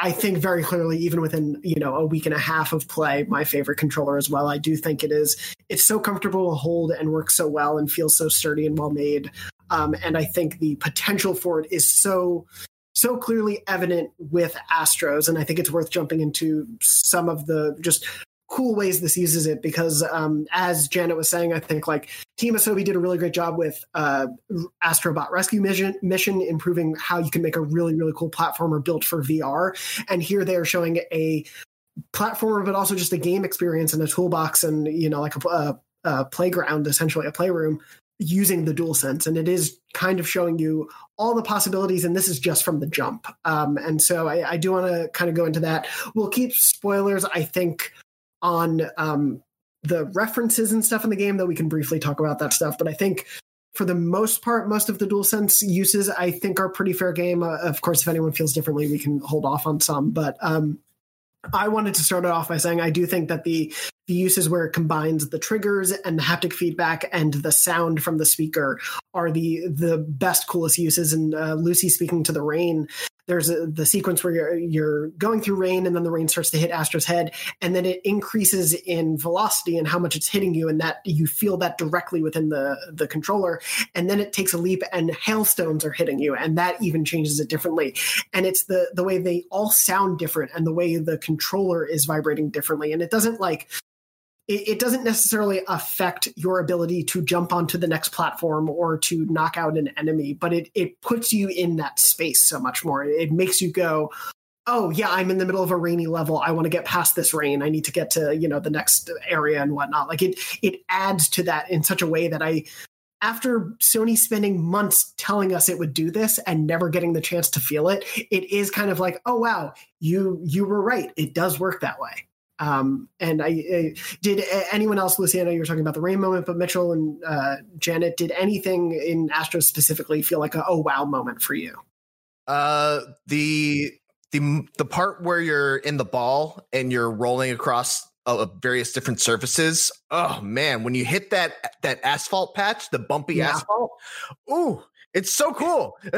I think very clearly, even within you know a week and a half of play, my favorite controller as well. I do think it is. It's so comfortable to hold and works so well and feels so sturdy and well made. Um, and I think the potential for it is so so clearly evident with Astros, and I think it's worth jumping into some of the just cool ways this uses it because um, as janet was saying i think like team asobi did a really great job with uh, astrobot rescue mission mission improving how you can make a really really cool platformer built for vr and here they are showing a platformer but also just a game experience and a toolbox and you know like a, a, a playground essentially a playroom using the dual sense. And it is kind of showing you all the possibilities and this is just from the jump. Um, and so i, I do want to kind of go into that. We'll keep spoilers i think on um, the references and stuff in the game that we can briefly talk about that stuff but i think for the most part most of the dual sense uses i think are pretty fair game. Uh, of course if anyone feels differently we can hold off on some but um, I wanted to start it off by saying I do think that the the uses where it combines the triggers and the haptic feedback and the sound from the speaker are the the best coolest uses. And uh, lucy speaking to the rain there's a, the sequence where you're, you're going through rain and then the rain starts to hit astro's head and then it increases in velocity and how much it's hitting you and that you feel that directly within the the controller. And then it takes a leap and hailstones are hitting you and that even changes it differently. And it's the the way they all sound different and the way the controller is vibrating differently. And it doesn't like it, it doesn't necessarily affect your ability to jump onto the next platform or to knock out an enemy, but it it puts you in that space so much more. It makes you go, oh yeah, I'm in the middle of a rainy level. I want to get past this rain. I need to get to you know the next area and whatnot. Like it it adds to that in such a way that I. After Sony spending months telling us it would do this and never getting the chance to feel it, it is kind of like, oh wow, you you were right. It does work that way. Um, and I, I, did anyone else, Luciana, you were talking about the rain moment, but Mitchell and uh, Janet, did anything in Astro specifically feel like a oh wow moment for you? Uh, the the the part where you're in the ball and you're rolling across uh, various different surfaces. Oh man, when you hit that that asphalt patch, the bumpy yeah. asphalt, ooh, it's so cool.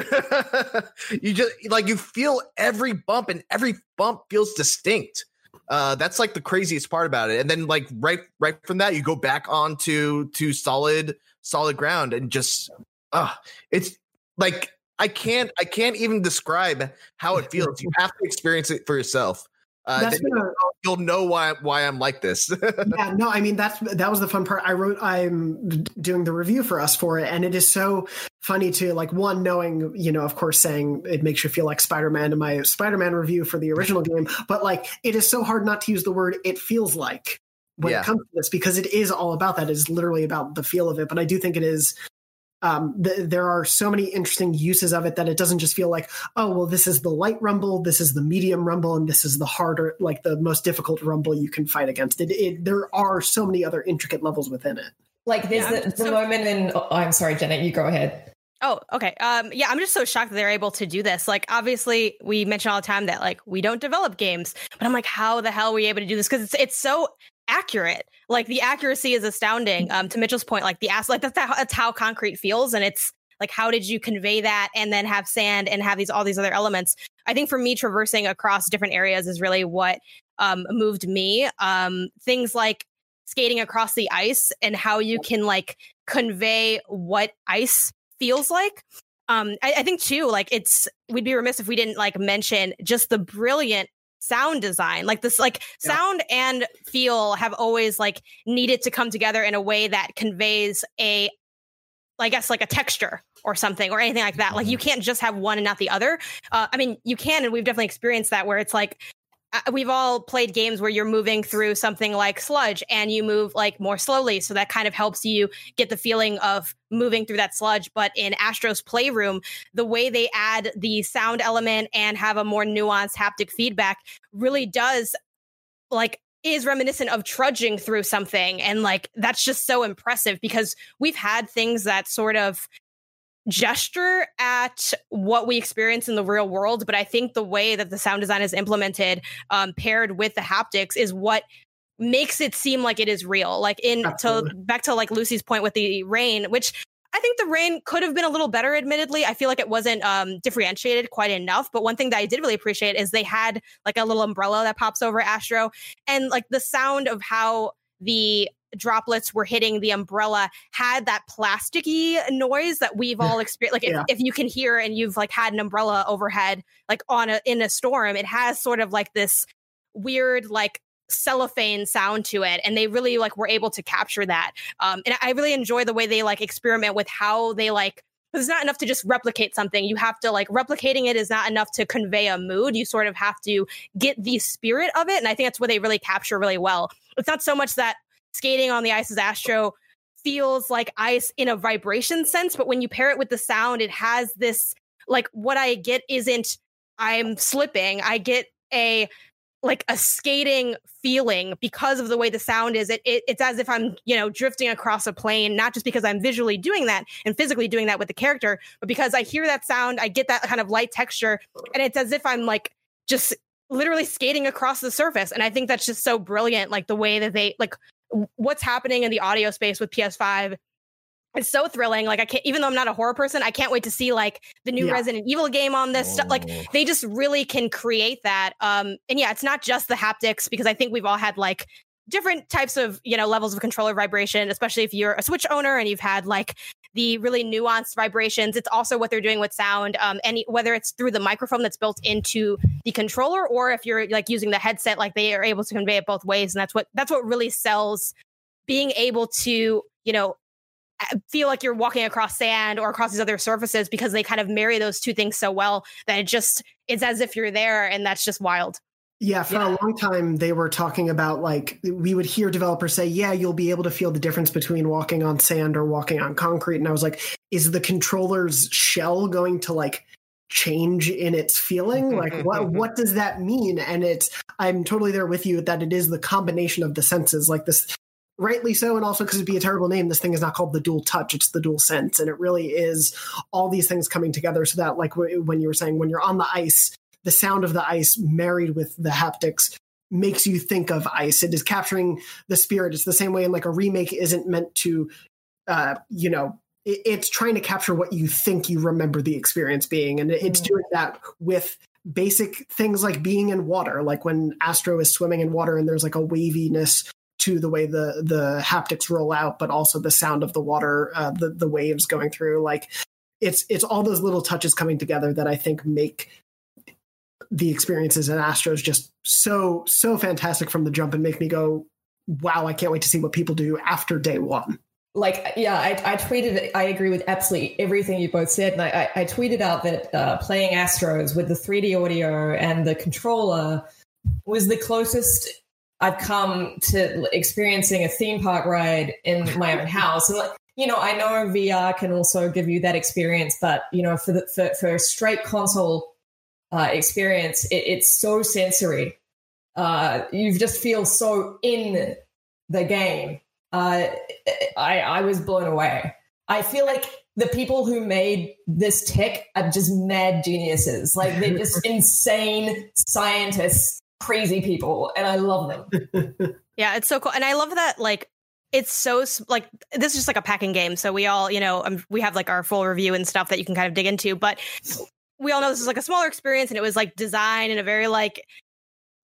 you just like you feel every bump, and every bump feels distinct. Uh, that's like the craziest part about it. And then like right right from that, you go back onto to solid solid ground and just uh it's like I can't I can't even describe how it feels. You have to experience it for yourself. Uh, that's been a, you'll know why why I'm like this. yeah, no, I mean that's that was the fun part. I wrote I'm doing the review for us for it, and it is so funny to like one knowing you know of course saying it makes you feel like Spider-Man in my Spider-Man review for the original game, but like it is so hard not to use the word it feels like when yeah. it comes to this because it is all about that. It is literally about the feel of it. But I do think it is um, th- there are so many interesting uses of it that it doesn't just feel like, oh, well, this is the light rumble, this is the medium rumble, and this is the harder, like the most difficult rumble you can fight against. It, it there are so many other intricate levels within it. Like there's yeah, the, the so- moment in. Oh, I'm sorry, Janet, you go ahead. Oh, okay. Um, yeah, I'm just so shocked that they're able to do this. Like, obviously, we mention all the time that like we don't develop games, but I'm like, how the hell are we able to do this? Because it's it's so accurate. Like the accuracy is astounding. Um, to Mitchell's point, like the ass, like that's how, that's how concrete feels, and it's like how did you convey that and then have sand and have these all these other elements. I think for me, traversing across different areas is really what um, moved me. Um, things like skating across the ice and how you can like convey what ice feels like. Um, I, I think too, like it's we'd be remiss if we didn't like mention just the brilliant sound design like this like yeah. sound and feel have always like needed to come together in a way that conveys a I guess like a texture or something or anything like that. Like you mm-hmm. can't just have one and not the other. Uh, I mean, you can, and we've definitely experienced that where it's like Uh, we've all played games where you're moving through something like sludge and you move like more slowly. So that kind of helps you get the feeling of moving through that sludge. But in astro's playroom the way they add the sound element and have a more nuanced haptic feedback really does like is reminiscent of trudging through something. And like that's just so impressive because we've had things that sort of gesture at what we experience in the real world but i think the way that the sound design is implemented um, paired with the haptics is what makes it seem like it is real like in to back to like lucy's point with the rain which I think the rain could have been a little better, admittedly. I feel like it wasn't um, differentiated quite enough. But one thing that I did really appreciate is they had like a little umbrella that pops over Astro and like the sound of how the droplets were hitting the umbrella had that plasticky noise that we've all experienced like yeah. if, if, you can hear and you've like had an umbrella overhead like on a in a storm it has sort of like this weird like cellophane sound to it and they really like were able to capture that um and i really enjoy the way they like experiment with how they like it's not enough to just replicate something you have to like replicating it is not enough to convey a mood you sort of have to get the spirit of it and i think that's what they really capture really well it's not so much that skating on the ice as astro feels like ice in a vibration sense but when you pair it with the sound it has this like what i get isn't i'm slipping i get a like a skating feeling because of the way the sound is. It, it, it's as if I'm, you know, drifting across a plane, not just because I'm visually doing that and physically doing that with the character, but because I hear that sound, I get that kind of light texture, and it's as if I'm like just literally skating across the surface. And I think that's just so brilliant, like the way that they like what's happening in the audio space with PS5 it's so thrilling. Like I can't, even though I'm not a horror person, I can't wait to see like the new yeah. Resident Evil game on this oh. stuff. Like they just really can create that. Um, and yeah, it's not just the haptics because I think we've all had like different types of you know levels of controller vibration, especially if you're a Switch owner and you've had like the really nuanced vibrations. It's also what they're doing with sound, um, and whether it's through the microphone that's built into the controller or if you're like using the headset, like they are able to convey it both ways, and that's what that's what really sells being able to you know feel like you're walking across sand or across these other surfaces because they kind of marry those two things so well that it just it's as if you're there and that's just wild yeah, for yeah. a long time they were talking about like we would hear developers say, "Yeah, you'll be able to feel the difference between walking on sand or walking on concrete." And I was like, "Is the controller's shell going to like change in its feeling? Like what what does that mean?" And it's I'm totally there with you that it is the combination of the senses. Like this rightly so, and also because it'd be a terrible name. This thing is not called the Dual Touch; it's the Dual Sense, and it really is all these things coming together. So that, like w- when you were saying, when you're on the ice, the sound of the ice married with the haptics makes you think of ice. It is capturing the spirit. It's the same way in like a remake isn't meant to, uh, you know, it, it's trying to capture what you think you remember the experience being, and it's mm. doing that with basic things like being in water like when astro is swimming in water and there's like a waviness to the way the the haptics roll out, but also the sound of the water, uh, the the waves going through. Like it's it's all those little touches coming together that I think make the experiences in Astros just so so fantastic from the jump and make me go, wow! I can't wait to see what people do after day one. Like yeah, I, I tweeted. I agree with absolutely everything you both said, and I, I, I tweeted out that uh, playing Astros with the 3D audio and the controller was the closest I've come to experiencing a theme park ride in my own house. And like, you know, I know VR can also give you that experience, but you know, for the for, for a straight console uh, experience, it, it's so sensory. Uh, you just feel so in the game. Uh, I I was blown away. I feel like the people who made this tech are just mad geniuses. Like they're just insane scientists crazy people and I love them. yeah, it's so cool. And I love that like it's so like this is just like a packing game. So we all, you know, um, we have like our full review and stuff that you can kind of dig into, but we all know this is like a smaller experience and it was like designed in a very like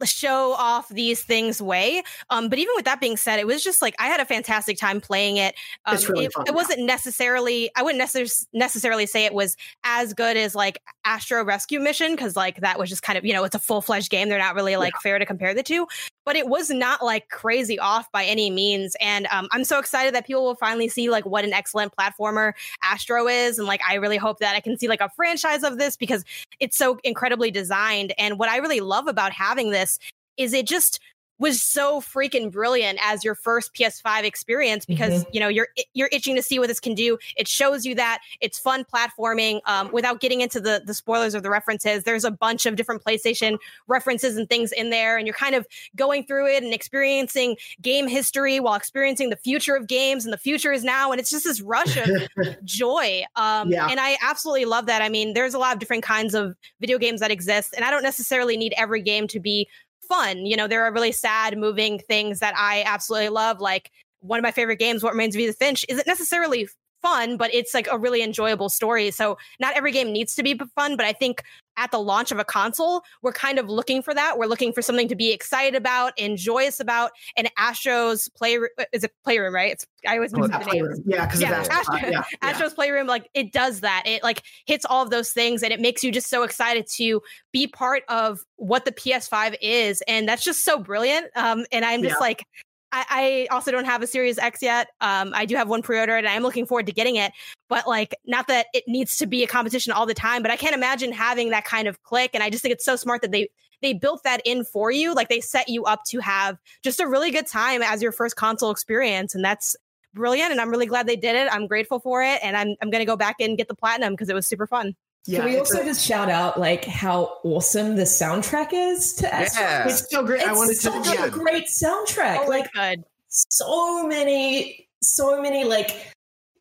show off these things way. Um, but even with that being said, it was just like I had a fantastic time playing it. Um, really it, it, wasn't necessarily I wouldn't necess- necessarily say it was as good as like Astro Rescue Mission because like that was just kind of you know it's a full fledged game. They're not really like yeah. fair to compare the two but it was not like crazy off by any means. And um, I'm so excited that people will finally see like what an excellent platformer Astro is. And like, I really hope that I can see like a franchise of this because it's so incredibly designed. And what I really love about having this is it just was so freaking brilliant as your first PS5 experience because mm-hmm. you know you're you're itching to see what this can do. It shows you that it's fun platforming um, without getting into the the spoilers or the references. There's a bunch of different PlayStation references and things in there, and you're kind of going through it and experiencing game history while experiencing the future of games, and the future is now, and it's just this rush of joy. Um, yeah. And I absolutely love that. I mean, there's a lot of different kinds of video games that exist, and I don't necessarily need every game to be fun. You know, there are really sad, moving things that I absolutely love. Like one of my favorite games, What Remains of Edith Finch, isn't necessarily fun, but it's like a really enjoyable story. So not every game needs to be fun, but I think at the launch of a console, we're kind of looking for that. We're looking for something to be excited about and joyous about. And Astro's play is a playroom, right? It's I always oh, miss the name. Yeah, because yeah, Astro, yeah, Astro's playroom, like it does that. It like hits all of those things, and it makes you just so excited to be part of what the PS5 is, and that's just so brilliant. Um, and I'm just like I, I, also don't have a Series X yet. Um, I do have one pre-ordered, and I'm looking forward to getting it. But like, not that it needs to be a competition all the time, but I can't imagine having that kind of click. And I just think it's so smart that they they built that in for you. Like they set you up to have just a really good time as your first console experience, and that's brilliant. And I'm really glad they did it. I'm grateful for it, and I'm I'm gonna go back and get the platinum because it was super fun. Yeah, Can we also a, just shout out like how awesome the soundtrack is to Astro? Yeah. It's so great. It's I wanted such to yeah. a great soundtrack. Oh like God. so many, so many like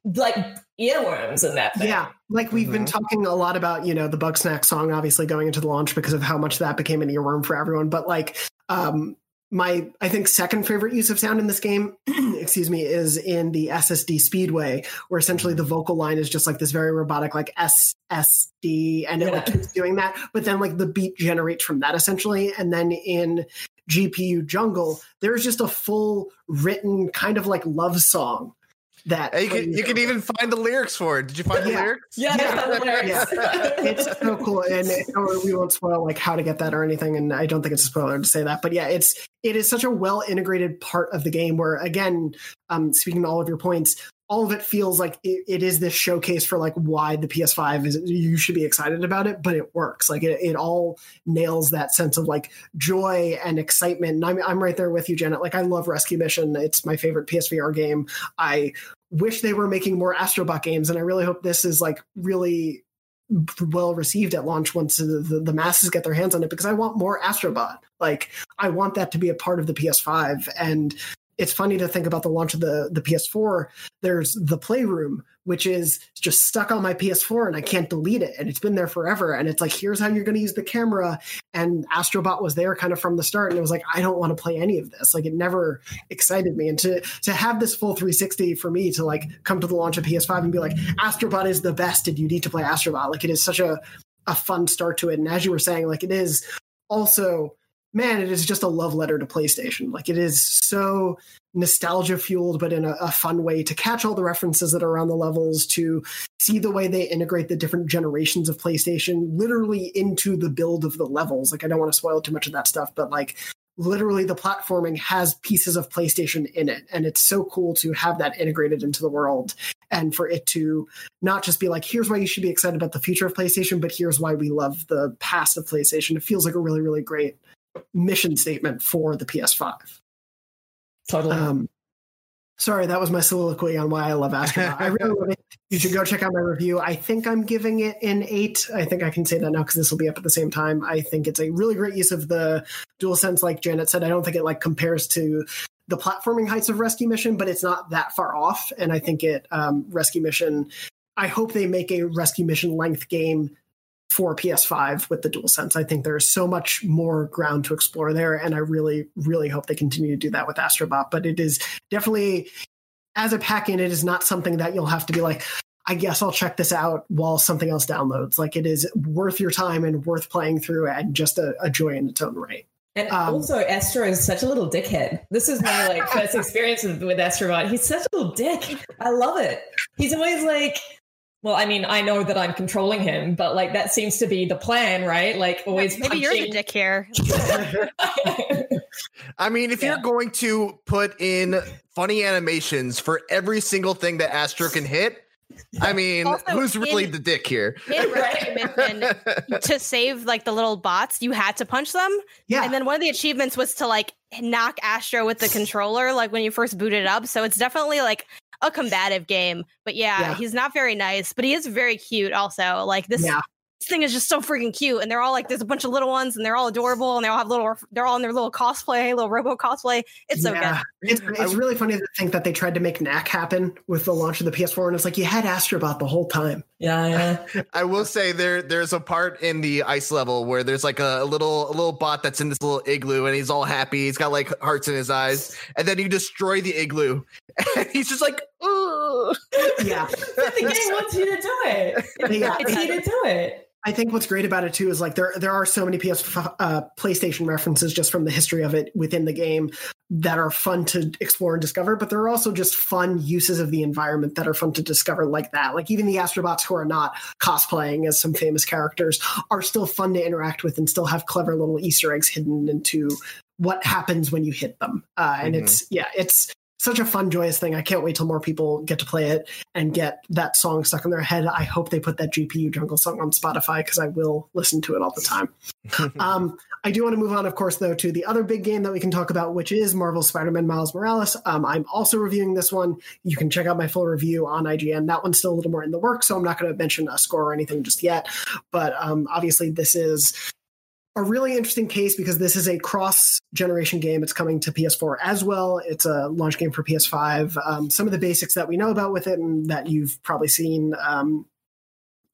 like earworms in that thing. Yeah. Like we've mm-hmm. been talking a lot about, you know, the Bugsnax song obviously going into the launch because of how much that became an earworm for everyone. But like um my I think second favorite use of sound in this game, excuse me, is in the SSD Speedway, where essentially the vocal line is just like this very robotic like SSD, and it yeah. like keeps doing that. But then like the beat generates from that essentially, and then in GPU Jungle, there's just a full written kind of like love song that you can you can even find the lyrics for it. Did you find the yeah. lyrics? Yeah, yeah. yeah. it's so cool, and we won't spoil like how to get that or anything. And I don't think it's a spoiler to say that, but yeah, it's it is such a well integrated part of the game. Where again, um, speaking to all of your points, all of it feels like it, it is this showcase for like why the PS5 is you should be excited about it, but it works. Like it, it all nails that sense of like joy and excitement. And I'm I'm right there with you, Janet. Like I love Rescue Mission. It's my favorite PSVR game. I wish they were making more Astrobot games, and I really hope this is like really well received at launch once the, the, the, masses get their hands on it because I want more Astrobot. Like I want that to be a part of the PS5 and it's funny to think about the launch of the the PS4. There's the Playroom, which is just stuck on my PS4 and I can't delete it, and it's been there forever. And it's like, here's how you're going to use the camera. And Astrobot was there kind of from the start, and it was like, I don't want to play any of this. Like, it never excited me. And to to have this full 360 for me to like come to the launch of PS5 and be like, Astrobot is the best, and you need to play Astrobot. Like, it is such a a fun start to it. And as you were saying, like, it is also man, it is just a love letter to PlayStation. Like it is so nostalgia fueled, but in a, a, fun way to catch all the references that are around the levels, to see the way they integrate the different generations of PlayStation literally into the build of the levels. Like I don't want to spoil too much of that stuff, but like literally the platforming has pieces of PlayStation in it. And it's so cool to have that integrated into the world and for it to not just be like, here's why you should be excited about the future of PlayStation, but here's why we love the past of PlayStation. It feels like a really, really great mission statement for the PS5. Totally. Um, sorry, that was my soliloquy on why I love Astrobot. I really love it. You should go check out my review. I think I'm giving it an eight. I think I can say that now because this will be up at the same time. I think it's a really great use of the dual sense, like Janet said. I don't think it like compares to the platforming heights of Rescue Mission, but it's not that far off. And I think it um, Rescue Mission. I hope they make a Rescue Mission length game for PS5 with the DualSense. I think there's so much more ground to explore there, and I really, really hope they continue to do that with Astrobot. But it is definitely, as a pack-in, it is not something that you'll have to be like, I guess I'll check this out while something else downloads. Like it is worth your time and worth playing through, and just a, a joy in its own right. And um, also, Astro is such a little dickhead. This is my like first experience with, with Astrobot. He's such a little dick. I love it. He's always like, well, I mean, I know that I'm controlling him, but like that seems to be the plan, right? Like always. Maybe punching. you're the dick here. I mean, if yeah. you're going to put in funny animations for every single thing that Astro can hit, I mean, also, who's really in, the dick here? to save like the little bots, you had to punch them. Yeah. And then one of the achievements was to like knock Astro with the controller, like when you first booted up. So it's definitely like a combative game. But yeah, yeah, he's not very nice, but he is very cute also. Like this yeah this thing is just so freaking cute and they're all like there's a bunch of little ones and they're all adorable and they all have little they're all in their little cosplay little robo cosplay. It's so yeah. good it's, it's really funny to think that they tried to make knack happen with the launch of the ps4 and it's like you had astrobot the whole time. Yeah yeah. I will say there there's a part in the ice level where there's like a, a little a little bot that's in this little igloo and he's all happy. He's got like hearts in his eyes and then you destroy the igloo. And he's just like yeah. The game wants you to do it. Yeah. it's you to do it I think what's great about it too is like there there are so many PS uh, PlayStation references just from the history of it within the game that are fun to explore and discover, but there are also just fun uses of the environment that are fun to discover like that. Like even the Astrobots who are not cosplaying as some famous characters are still fun to interact with and still have clever little Easter eggs hidden into what happens when you hit them. Uh, and mm-hmm. it's yeah, it's such a fun, joyous thing. I can't wait till more people get to play it and get that song stuck in their head. I hope they put that GPU jungle song on Spotify because I will listen to it all the time. um, I do want to move on, of course, though, to the other big game that we can talk about, which is Marvel Spider-Man Miles Morales. Um, I'm also reviewing this one. You can check out my full review on IGN. That one's still a little more in the works, so I'm not going to mention a score or anything just yet. But um, obviously, this is a really interesting case because this is a cross generation game. It's coming to PS4 as well. It's a launch game for PS5. Um, some of the basics that we know about with it and that you've probably seen. Um,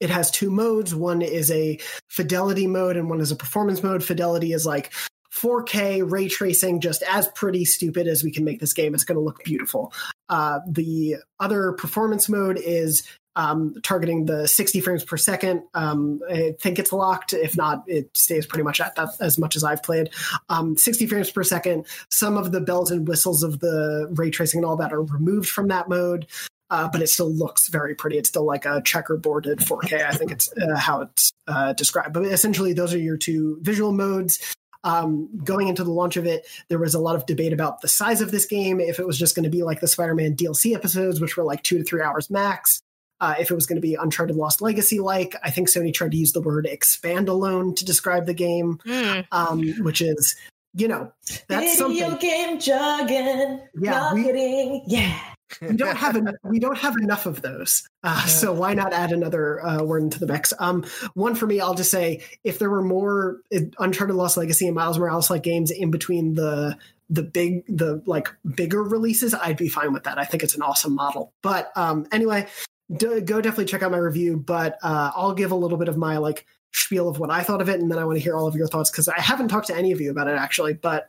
it has two modes. One is a fidelity mode and one is a performance mode. Fidelity is like 4K ray tracing, just as pretty stupid as we can make this game. It's going to look beautiful. Uh, the other performance mode is um, targeting the 60 frames per second. Um, I think it's locked. If not, it stays pretty much at that as much as I've played. Um, 60 frames per second. Some of the bells and whistles of the ray tracing and all that are removed from that mode. Uh, but it still looks very pretty. It's still like a checkerboarded 4K. I think it's uh, how it's uh, described. But essentially, those are your two visual modes. Um, going into the launch of it, there was a lot of debate about the size of this game. If it was just going to be like the Spider-Man DLC episodes, which were like two to three hours max, uh, if it was going to be Uncharted Lost Legacy like. I think Sony tried to use the word expand alone to describe the game, mm. um, which is, you know, that's Video something. game jargon, yeah, marketing, we, yeah. we don't have en- we don't have enough of those, uh, yeah. so why not add another uh, word into the mix? Um, one for me, I'll just say, if there were more uh, Uncharted Lost Legacy and Miles Morales like games in between the the big the like bigger releases i'd be fine with that i think it's an awesome model but um anyway d- go definitely check out my review. But uh, I'll give a little bit of my like spiel of what I thought of it, and then I want to hear all of your thoughts because I haven't talked to any of you about it actually. But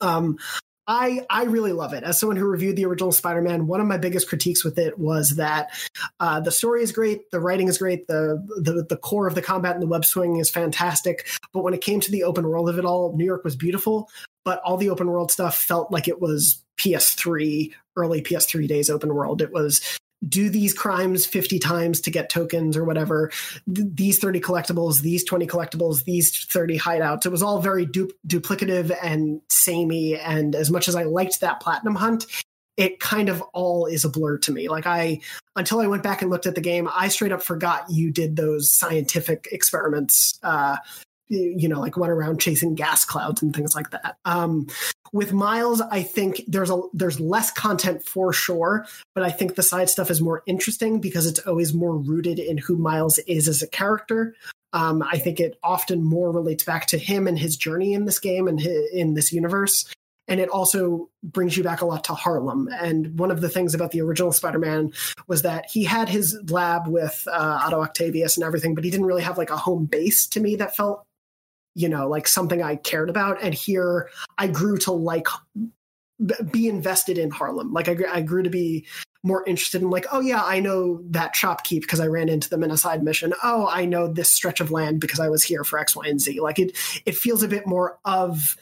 um, I I really love it. As someone who reviewed the original Spider-Man, one of my biggest critiques with it was that uh, the story is great, the writing is great, the, the the core of the combat and the web swinging is fantastic. But when it came to the open world of it all, New York was beautiful, but all the open world stuff felt like it was PS3 early PS3 days open world. It was do these crimes 50 times to get tokens or whatever. Th- these 30 collectibles these 20 collectibles these 30 hideouts. It was all very du- duplicative and samey and as much as i liked that platinum hunt it kind of all is a blur to me. Like i until i went back and looked at the game i straight up forgot you did those scientific experiments uh you know like went around chasing gas clouds and things like that um with Miles, I think there's a there's less content for sure, but I think the side stuff is more interesting because it's always more rooted in who Miles is as a character. Um, I think it often more relates back to him and his journey in this game and his, in this universe. And it also brings you back a lot to Harlem. And one of the things about the original Spider Man was that he had his lab with uh, Otto Octavius and everything, but he didn't really have like a home base to me that felt you know like something i cared about. And here i grew to like be invested in harlem. Like i, I grew to be more interested in like oh yeah i know that shopkeep because i ran into them in a side mission. Oh i know this stretch of land because i was here for x y and z. Like it it feels a bit more of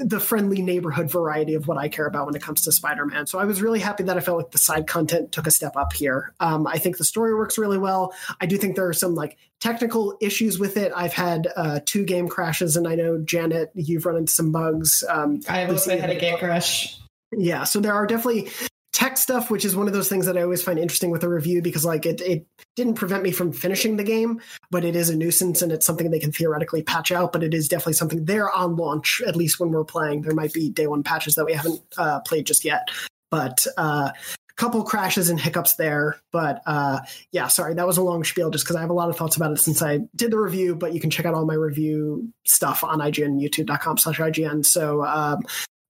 the friendly neighborhood variety of what I care about when it comes to Spider-Man. So I was really happy that I felt like the side content took a step up here. Um, I think the story works really well. I do think there are some like technical issues with it. I've had uh, two game crashes, and I know Janet, you've run into some bugs. Um, I've also had a game crash. Yeah, so there are definitely tech stuff, which is one of those things that I always find interesting with a review because like it, it didn't prevent me from finishing the game, but it is a nuisance and it's something they can theoretically patch out. But it is definitely something there on launch, at least when we're playing. There might be day one patches that we haven't uh, played just yet, but uh, couple crashes and hiccups there. But uh, yeah, sorry, that was a long spiel just because I have a lot of thoughts about it since I did the review. But you can check out all my review stuff on IGN, youtube.com slash IGN. So um,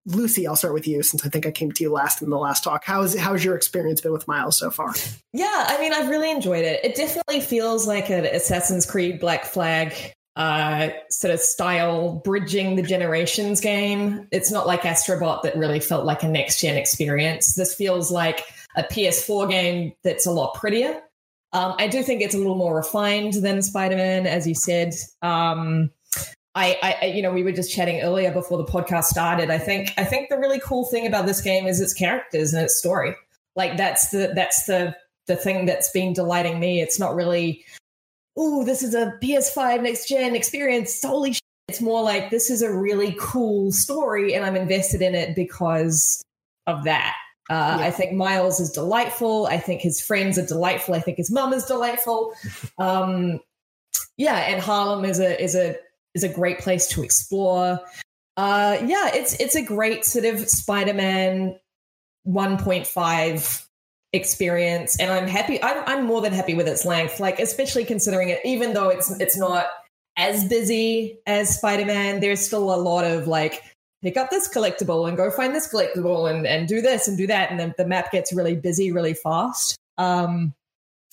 Lucy, I'll start with you since I think I came to you last in the last talk. How is how's your experience been with Miles so far? Yeah, I mean, I've really enjoyed it. It definitely feels like an Assassin's Creed Black Flag uh, sort of style bridging the generations game. It's not like Astrobot that really felt like a next gen experience. This feels like a PS4 game that's a lot prettier. Um, I do think it's a little more refined than Spider Man, as you said. Um, I, I, you know, we were just chatting earlier before the podcast started. I think, I think the really cool thing about this game is its characters and its story. Like that's the, that's the, the thing that's been delighting me. It's not really, oh, this is a PS5 next gen experience. Holy shit. It's more like this is a really cool story, and I'm invested in it because of that. Uh, yeah. I think Miles is delightful. I think his friends are delightful. I think his mum is delightful. Um, yeah, and Harlem is a is a is a great place to explore. Uh, yeah, it's it's a great sort of Spider-Man 1.5 experience, and I'm happy. I'm I'm more than happy with its length. Like especially considering it, even though it's it's not as busy as Spider-Man, there's still a lot of like pick up this collectible and go find this collectible and, and do this and do that. And then the map gets really busy really fast. Um,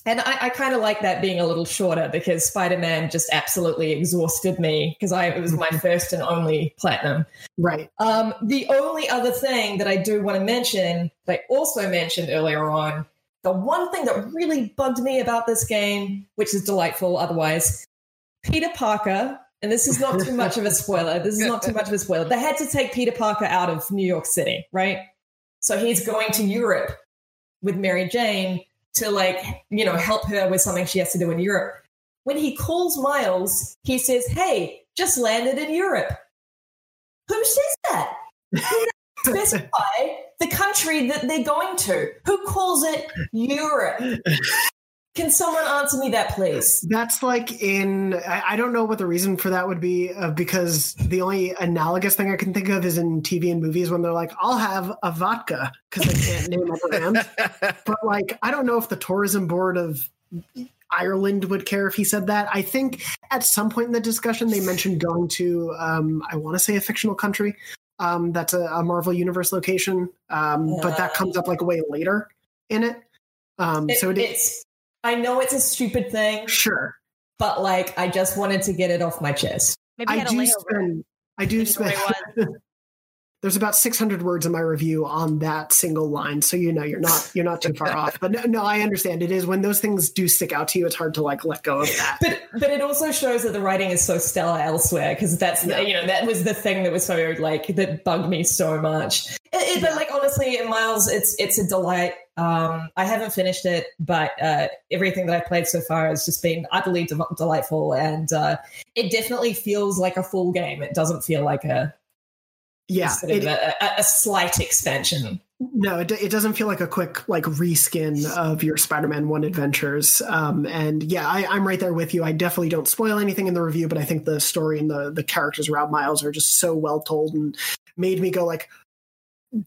and I, I kind of like that being a little shorter because Spider Man just absolutely exhausted me because I it was my first and only platinum. Right. Um, the only other thing that I do want to mention, that I also mentioned earlier on, the one thing that really bugged me about this game, which is delightful otherwise, Peter Parker and this is not too much of a spoiler. This is not too much of a spoiler. They had to take Peter Parker out of New York City, right? So he's going to Europe with Mary Jane to like, you know, help her with something she has to do in Europe. When he calls Miles, he says, Hey, just landed in Europe. Who says that? Specify the country that they're going to? Who calls it Europe? Can someone answer me that, please? That's like in, I, don't know what the reason for that would be, uh, because the only analogous thing I can think of is in TV and movies when they're like, I'll have a vodka because I can't name a brand. but like, I don't know if the tourism board of Ireland would care if he said that. I think at some point in the discussion, they mentioned going to, um, I want to say a fictional country. Um, that's a, a, Marvel Universe location, um, uh, but that comes up like way later in it. Um, it, so it, it's I know it's a stupid thing. Sure. But like I just wanted to get it off my chest. Maybe I do spend I do spend there's about 600 words in my review on that single line so you know you're not you're not too far off. But no, no, i understand. It is when those things do stick out to you it's hard to like let go of that. But but it also shows that the writing is so stellar elsewhere because that's yeah. you know that was the thing that was so like that bugged me so much. It, it, but like honestly miles it's it's a delight. Um, I haven't finished it, but uh, everything that I've played so far has just been utterly de- delightful, and uh, it definitely feels like a full game. It doesn't feel like a yeah, it, a, a, slight expansion. No, it, it doesn't feel like a quick like reskin of your Spider-Man One adventures. Um, and yeah, I, I'm right there with you. I definitely don't spoil anything in the review, but I think the story and the the characters around Miles are just so well told and made me go like,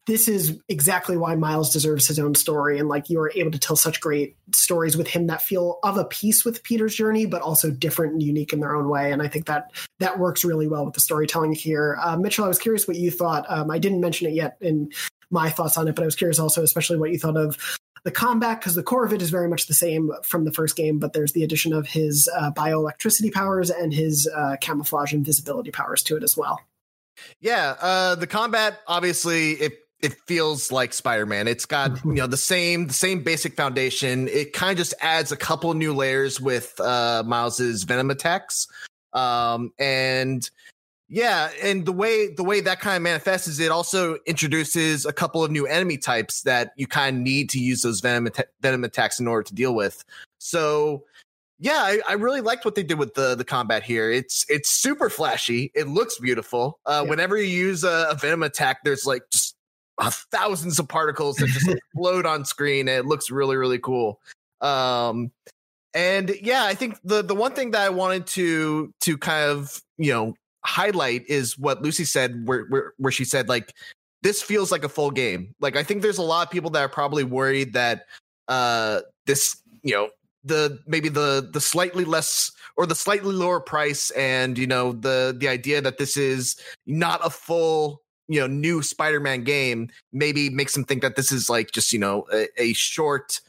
this is exactly why Miles deserves his own story. And like you are able to tell such great stories with him that feel of a piece with Peter's journey, but also different and unique in their own way. And I think that that works really well with the storytelling here. Uh, Mitchell, I was curious what you thought. Um, I didn't mention it yet in my thoughts on it, but I was curious also, especially what you thought of the combat because the core of it is very much the same from the first game, but there's the addition of his uh, bioelectricity powers and his uh, camouflage and visibility powers to it as well. Yeah, uh, the combat obviously it it feels like Spider-Man. It's got you know the same the same basic foundation. It kind of just adds a couple new layers with uh, Miles's venom attacks, um, and yeah, and the way the way that kind of manifests is it also introduces a couple of new enemy types that you kind of need to use those venom venom attacks in order to deal with. So yeah, I, I, really liked what they did with the the combat here. It's it's super flashy. It looks beautiful. Uh, yeah. Whenever you use a, a, venom attack, there's like just thousands of particles that just explode on screen. it looks really really cool. Um, and yeah, I think the the one thing that I wanted to to kind of you know highlight is what Lucy said, where where where she said like this feels like a full game. Like I think there's a lot of people that are probably worried that uh this you know the maybe the the slightly less or the slightly lower price and you know the the idea that this is not a full you know new spider-man game maybe makes them think that this is like just you know a, a short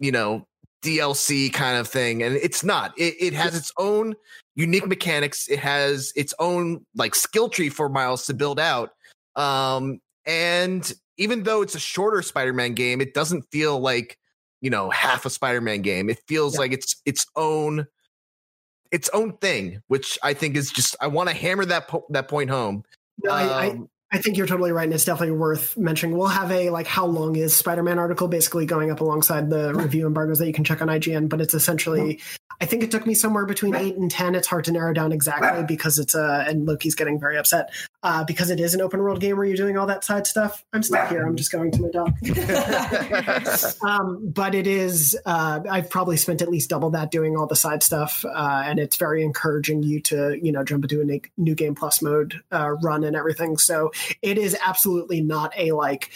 you know dlc kind of thing and it's not. It, it has its own unique mechanics. It has its own like skill tree for miles to build out um and even though it's a shorter spider-man game it doesn't feel like you know half a Spider-Man game. It feels yeah. like it's its own its own thing, which I think is just I want to hammer that po- that point home. No, um, I, I, um, I think you're totally right, and it's definitely worth mentioning. We'll have a like how long is Spider-Man article basically going up alongside the review embargoes that you can check on IGN, but it's essentially I think it took me somewhere between eight and ten. It's hard to narrow down exactly because it's a uh, and Loki's getting very upset uh, because it is an open world game where you're doing all that side stuff. I'm stuck here. I'm just going to my dog. um, but it is. Uh, I've probably spent at least double that doing all the side stuff, uh, and it's very encouraging you to you know jump into a new game plus mode uh, run and everything. So it is absolutely not a like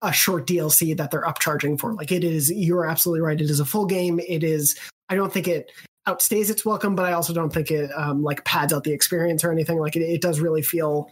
a short DLC that they're upcharging for. Like it is, you're absolutely right. It is a full game. It is I don't think it outstays its welcome, but I also don't think it um, like pads out the experience or anything. Like it, it does really feel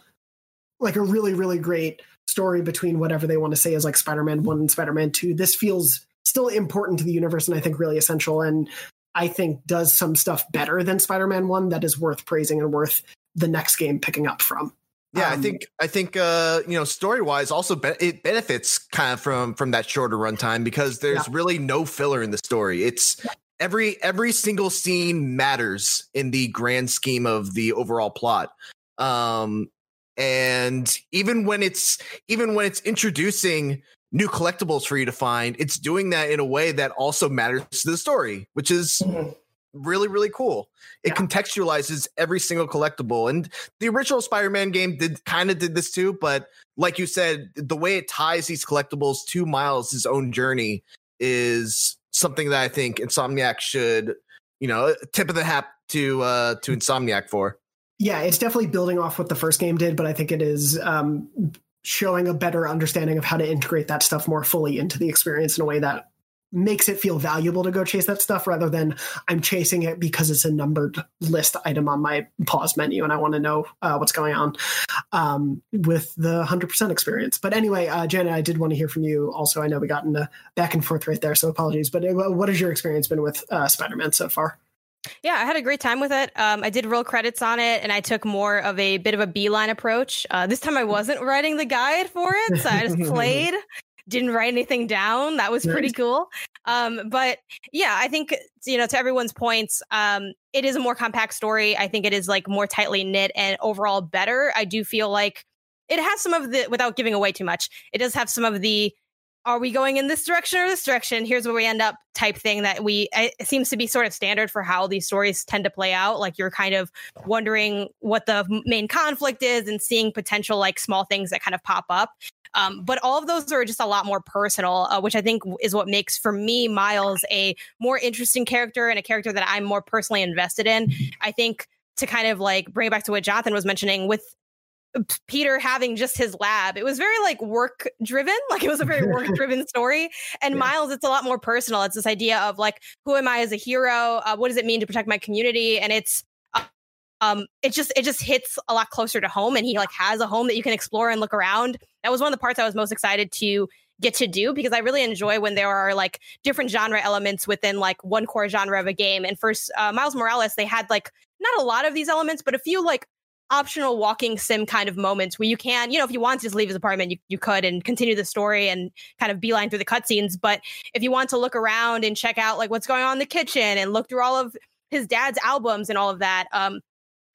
like a really really great story between whatever they want to say is like Spider-Man One and Spider-Man Two. This feels still important to the universe and I think really essential and I think does some stuff better than Spider-Man One that is worth praising and worth the next game picking up from. Yeah, um, I think I think uh, you know story wise also be- it benefits kind of from from that shorter runtime because there's yeah. really no filler in the story. It's every every single scene matters in the grand scheme of the overall plot um and even when it's even when it's introducing new collectibles for you to find it's doing that in a way that also matters to the story which is mm-hmm. really really cool it yeah. contextualizes every single collectible and the original spider-man game did kind of did this too but like you said the way it ties these collectibles to miles' own journey is something that I think Insomniac should, you know, tip of the hat to uh to Insomniac for. Yeah, it's definitely building off what the first game did, but I think it is um showing a better understanding of how to integrate that stuff more fully into the experience in a way that makes it feel valuable to go chase that stuff rather than I'm chasing it because it's a numbered list item on my pause menu and I want to know uh, what's going on um, with the 100% experience. But anyway, uh, Janet, I did want to hear from you also. I know we got in back and forth right there, so apologies. But uh, what has your experience been with uh, Spider Man so far? Yeah, I had a great time with it. Um, I did roll credits on it, and I took more of a bit of a beeline approach. Uh, this time, I wasn't writing the guide for it, so I just played didn't write anything down. That was pretty cool. Um, but yeah, I think you know to everyone's points, um, it is a more compact story. I think it is like more tightly knit and overall better. I do feel like it has some of the without giving away too much. It does have some of the are we going in this direction or this direction? Here's where we end up type thing that we it seems to be sort of standard for how these stories tend to play out. Like you're kind of wondering what the main conflict is and seeing potential like small things that kind of pop up. Um, but all of those are just a lot more personal, uh, which I think is what makes for me Miles a more interesting character and a character that I'm more personally invested in. I think to kind of like bring it back to what Jonathan was mentioning with Peter having just his lab. It was very like work driven, like it was a very work driven story. And yeah. Miles, it's a lot more personal. It's this idea of like, who am I as a hero? Uh, what does it mean to protect my community? And it's, uh, um, it just it just hits a lot closer to home. And he like has a home that you can explore and look around. That was one of the parts I was most excited to get to do because I really enjoy when there are like different genre elements within like one core genre of a game. And first, uh, Miles Morales, they had like not a lot of these elements, but a few like optional walking sim kind of moments where you can, you know, if you want to just leave his apartment, you, you could and continue the story and kind of beeline through the cutscenes. But if you want to look around and check out like what's going on in the kitchen and look through all of his dad's albums and all of that, um,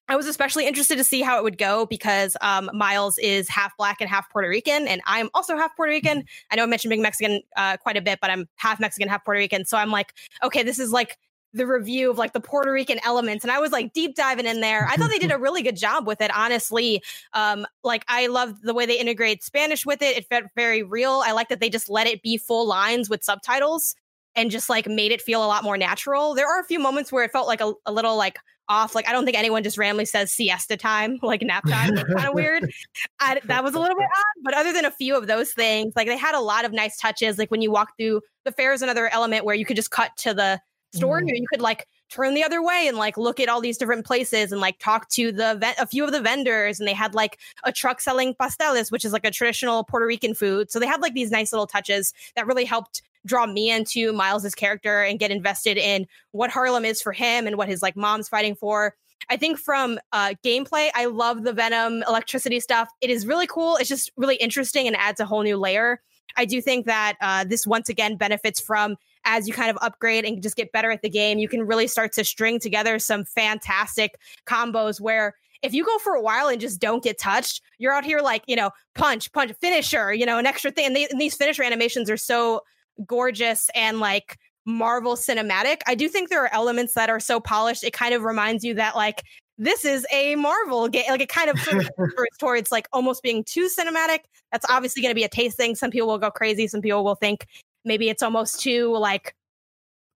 I was especially interested to see how it would go because um, Miles is half black and half Puerto Rican, and I'm also half Puerto Rican. I know I mentioned being Mexican uh, quite a bit, but I'm half Mexican, half Puerto Rican. So I'm like, okay, this is like the review of like the Puerto Rican elements and I was like deep diving in there. I thought they did a really good job with it, honestly. Um, like I loved the way they integrate Spanish with it. It felt very real. I like that they just let it be full lines with subtitles and just like made it feel a lot more natural. There are a few moments where it felt like a, a little like off. Like I don't think anyone just randomly says siesta time, like nap time. kind of weird. I, that was a little bit odd, but other than a few of those things, like they had a lot of nice touches. Like when you walk through the fair is another element where you could just cut to the store mm. you could like turn the other way and like look at all these different places and like talk to the ven- a few of the vendors and they had like a truck selling pasteles which is like a traditional Puerto Rican food so they had like these nice little touches that really helped draw me into Miles's character and get invested in what Harlem is for him and what his like mom's fighting for I think from uh, gameplay, I love the Venom electricity stuff. It is really cool. It's just really interesting and adds a whole new layer. I do think that uh, this once again benefits from as you kind of upgrade and just get better at the game, you can really start to string together some fantastic combos where if you go for a while and just don't get touched, you're out here like, you know, punch, punch, finisher, you know, an extra thing. And, they, and these finisher animations are so gorgeous and like Marvel cinematic. I do think there are elements that are so polished. It kind of reminds you that like this is a Marvel game. Like it kind of towards like almost being too cinematic. That's obviously going to be a taste thing. Some people will go crazy. Some people will think maybe it's almost too like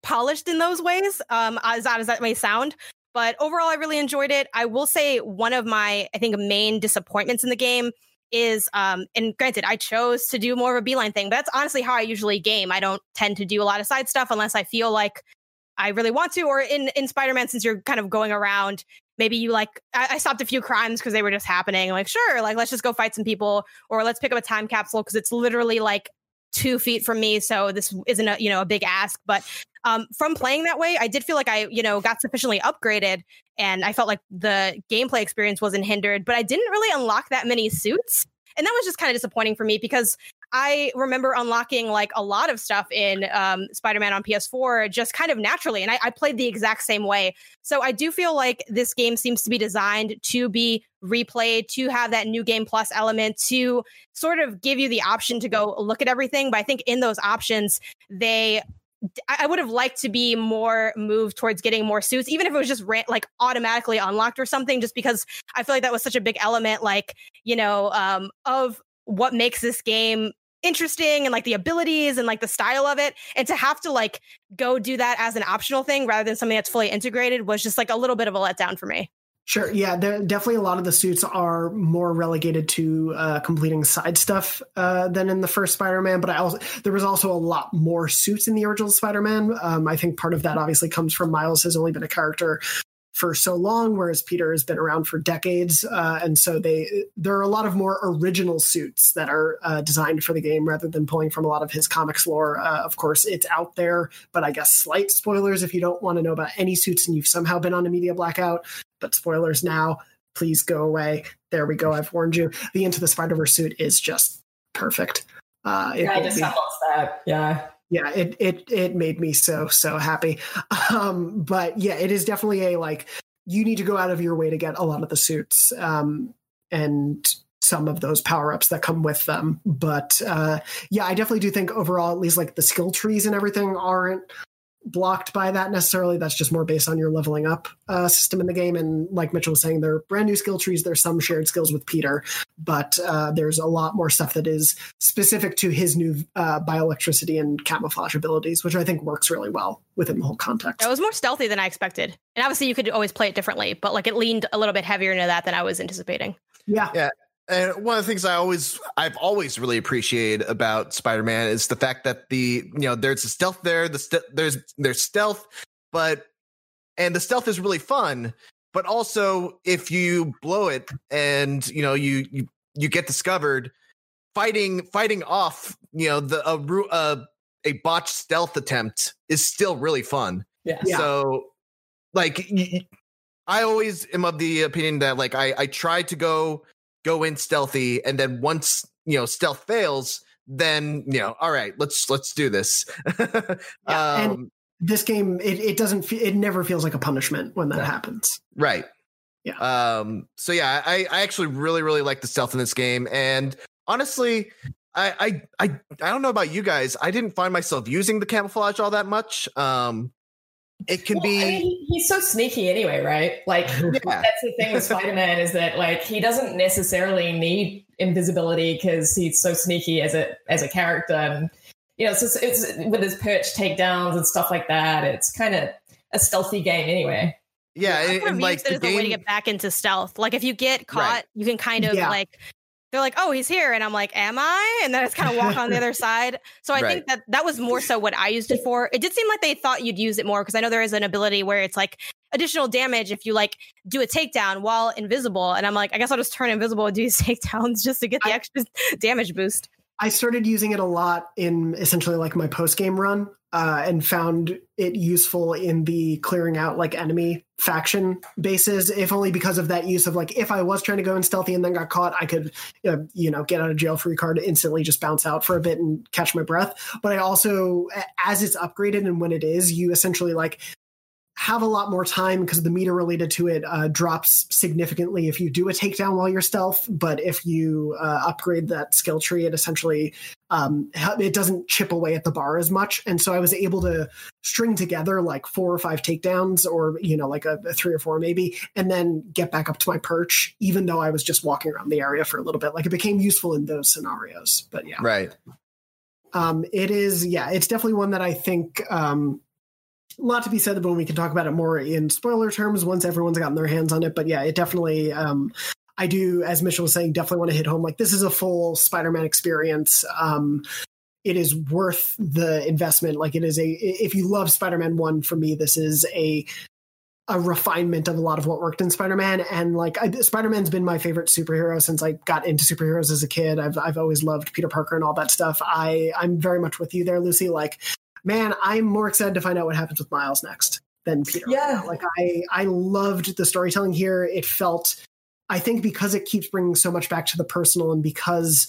polished in those ways. Um, as odd as that may sound, but overall, I really enjoyed it. I will say one of my, I think, main disappointments in the game is, um, and granted, I chose to do more of a beeline thing, but that's honestly how I usually game. I don't tend to do a lot of side stuff unless I feel like I really want to. Or in in Spider Man, since you're kind of going around, maybe you like I, I stopped a few crimes because they were just happening. Like, sure, like let's just go fight some people, or let's pick up a time capsule because it's literally like two feet from me so this isn't a you know a big ask but um, from playing that way i did feel like i you know got sufficiently upgraded and i felt like the gameplay experience wasn't hindered but i didn't really unlock that many suits and that was just kind of disappointing for me because I remember unlocking like a lot of stuff in um, Spider Man on PS4 just kind of naturally. And I, I, played the exact same way. So I do feel like this game seems to be designed to be replayed, to have that new game plus element, to sort of give you the option to go look at everything. But I think in those options, they I would have liked to be more moved towards getting more suits, even if it was just ran, like automatically unlocked or something, just because I feel like that was such a big element, like, you know, um, of what makes this game interesting and like the abilities and like the style of it. And to have to like go do that as an optional thing rather than something that's fully integrated was just like a little bit of a letdown for me Sure. Yeah, definitely a lot of the suits are more relegated to uh, completing side stuff uh, than in the first Spider-Man. But I also there was also a lot more suits in the original Spider-Man. Um, I think part of that obviously comes from Miles has only been a character for so long, whereas Peter has been around for decades, uh, and so they there are a lot of more original suits that are uh, designed for the game rather than pulling from a lot of his comics lore. Uh, of course, it's out there, but I guess slight spoilers if you don't want to know about any suits and you've somehow been on a media blackout. But spoilers now, please go away. There we go. I've warned you. The Into the Spider Verse suit is just perfect. Uh, yeah, I just be, that. Yeah yeah it it it made me so so happy. Um but yeah it is definitely a like you need to go out of your way to get a lot of the suits um and some of those power ups that come with them. But uh yeah i definitely do think overall at least like the skill trees and everything aren't blocked by that necessarily. That's just more based on your leveling up uh, system in the game. And like Mitchell was saying, there are brand new skill trees. There's some shared skills with Peter, but uh, there's a lot more stuff that is specific to his new uh, bioelectricity and camouflage abilities, which I think works really well within the whole context. It was more stealthy than I expected. And obviously, you could always play it differently, but like it leaned a little bit heavier into that than I was anticipating. Yeah. Yeah. And one of the things I always, I've always really appreciated about Spider-Man is the fact that the, you know, there's a stealth there. The st- there's there's stealth, but and the stealth is really fun. But also, if you blow it and you know you you you get discovered, fighting fighting off, you know, the a a, a botched stealth attempt is still really fun. Yeah. So, like, I always am of the opinion that like I I try to go go in stealthy, and then once you know stealth fails, then you know, all right, let's let's do this. yeah, um, and this game, it, it doesn't, it never feels like a punishment when that yeah. happens. Right. Yeah. Um. So yeah, I I actually really really like the stealth in this game, and honestly, I I I I don't know about you guys. I didn't find myself using the camouflage all that much. Um it can well, be. I mean, he's so sneaky anyway, right? Like yeah. that's the thing with Spider-Man is that like he doesn't necessarily need invisibility because he's so sneaky as a as a character, and you know, so it's, it's with his perch takedowns and stuff like that. It's kind of a stealthy game anyway. Yeah, and, and like the game... a way to get back into stealth. Like if you get caught, right. you can kind of yeah. like they're like, "Oh, he's here," and I'm like, "Am I?" And then it's kind of walk on the other side. So I right. think that that was more so what I used it for. It did seem like they thought you'd use it more because I know there is an ability where it's like additional damage if you like do a takedown while invisible. And I'm like, I guess I'll just turn invisible and do these takedowns just to get the I, extra damage boost. I started using it a lot in essentially like my post game run, uh, and found it useful in the clearing out like enemy faction bases. If only because of that use of like if I was trying to go in stealthy and then got caught, I could uh, you know get out of jail free card instantly, just bounce out for a bit and catch my breath. But I also, as it's upgraded and when it is, you essentially like have a lot more time because the meter related to it uh, drops significantly if you do a takedown while you're stealth. But if you uh, upgrade that skill tree, it essentially um, it doesn't chip away at the bar as much. And so I was able to string together like four or five takedowns, or you know, like a, a three or four maybe, and then get back up to my perch, even though I was just walking around the area for a little bit. Like it became useful in those scenarios. But yeah, right. Um, it is, yeah, it's definitely one that I think um, a lot to be said but we can talk about it more in spoiler terms once everyone's gotten their hands on it. But yeah, it definitely. Um, I do, as Mitchell was saying, definitely want to hit home. Like this is a full Spider-Man experience. Um, it is worth the investment. Like it is a. If you love Spider-Man one, for me, this is a a refinement of a lot of what worked in Spider-Man. And like I, Spider-Man's been my favorite superhero since I got into superheroes as a kid. I've I've always loved Peter Parker and all that stuff. I I'm very much with you there, Lucy. Like man, I'm more excited to find out what happens with Miles next than Peter. Yeah. Like I I loved the storytelling here. It felt I think because it keeps bringing so much back to the personal and because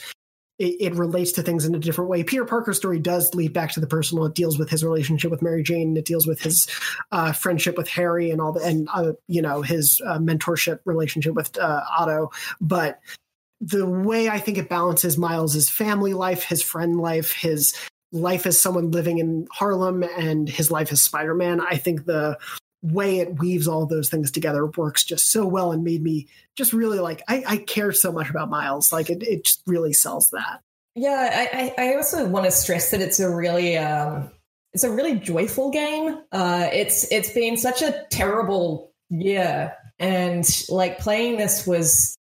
it, it, relates to things in a different way. Peter Parker's story does lead back to the personal. It deals with his relationship with Mary Jane. It deals with his uh, friendship with Harry and all the, and uh, you know his uh, mentorship relationship with uh, Otto. But the way I think it balances Miles's family life, his friend life, his life as someone living in Harlem and his life as Spider Man, I think the way it weaves all those things together works just so well and made me just really like I, I care so much about Miles. Like it, it just really sells that. Yeah, I, I also want to stress that it's a really um, it's a really joyful game. Uh, it's it's been such a terrible year, and like playing this was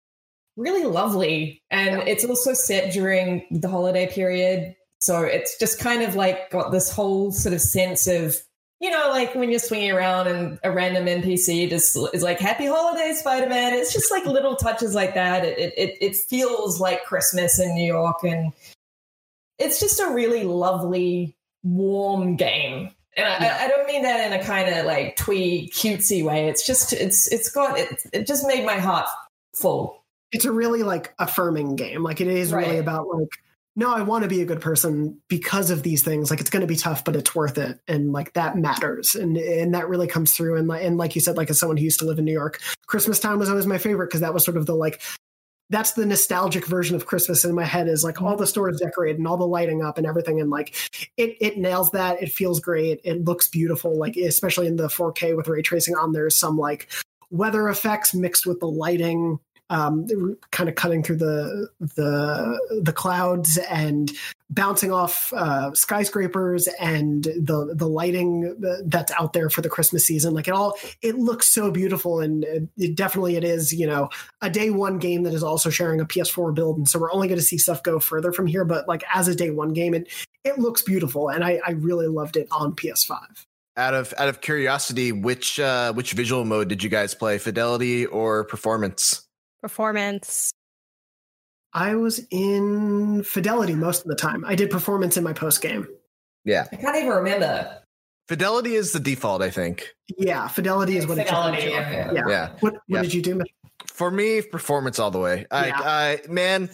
really lovely. And yeah. it's also set during the holiday period, so it's just kind of like got this whole sort of sense of, you know, like when you're swinging around and a random NPC just is like, Happy Holidays, Spider Man. It's just like little touches like that. It, it, it feels like Christmas in New York. And it's just a really lovely, warm game. And I, I, don't mean that in a kind of like twee cutesy way. It's just it's it's got it, it just made my heart full. It's a really like affirming game. Like it is right. really about like no, I want to be a good person because of these things. Like it's going to be tough, but it's worth it, and like that matters, and and that really comes through. And like and like you said, like as someone who used to live in New York, Christmas time was always my favorite because that was sort of the like that's the nostalgic version of Christmas in my head is like all the stores decorated and all the lighting up and everything. And like it, it nails that. It feels great. It looks beautiful. Like, especially in the 4K with ray tracing on, there's some like weather effects mixed with the lighting um, kind of cutting through the the the clouds and bouncing off uh, skyscrapers and the the lighting that's out there for the Christmas season. Like it all, it looks so beautiful, and it, definitely it is. You know, a day one game that is also sharing a PS4 build, and so we're only going to see stuff go further from here. But like as a day one game, it it looks beautiful, and I, I really loved it on PS5 out of out of curiosity which uh which visual mode did you guys play fidelity or performance performance? I was in Fidelity most of the time. I did performance in my post game. Yeah. I can't even remember. Fidelity is the default, I think. Yeah, Fidelity is what Fidelity, it yeah, yeah. yeah. yeah. What, what yeah. did you do? For me, performance all the way. I, I man,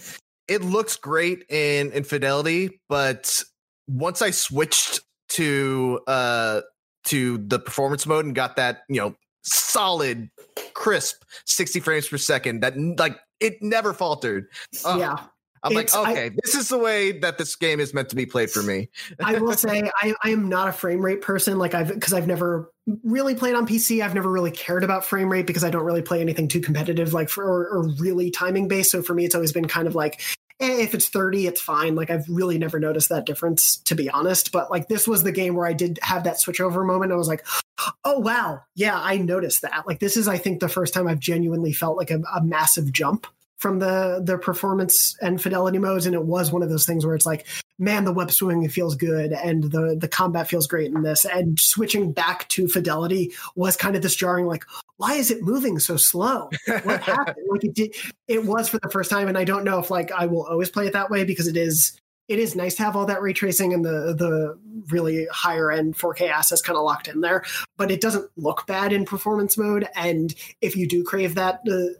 it looks great in in Fidelity, but once I switched to uh to the performance mode and got that, you know, solid, crisp 60 frames per second that like it never faltered. Uh, yeah. I'm it's, like, okay, I, this is the way that this game is meant to be played for me. I will say, I, I am not a frame rate person. Like I've because I've never really played on PC. I've never really cared about frame rate because I don't really play anything too competitive, like for or, or really timing based. So for me, it's always been kind of like Eh, if it's 30 it's fine. Like i've really never noticed that difference to be honest. But like this was the game where i did have that switch over moment. I was like oh wow. Yeah i noticed that. Like this is i think the first time i've genuinely felt like a, a massive jump from the the performance and fidelity modes. And it was one of those things where it's like man the web swinging feels good and the the combat feels great in this and switching back to fidelity was kind of this jarring like why is it moving so slow what happened like it did it was for the first time and i don't know if like i will always play it that way because it is it is nice to have all that ray tracing and the the really higher end 4K assets kind of locked in there, but it doesn't look bad in performance mode. And if you do crave that uh,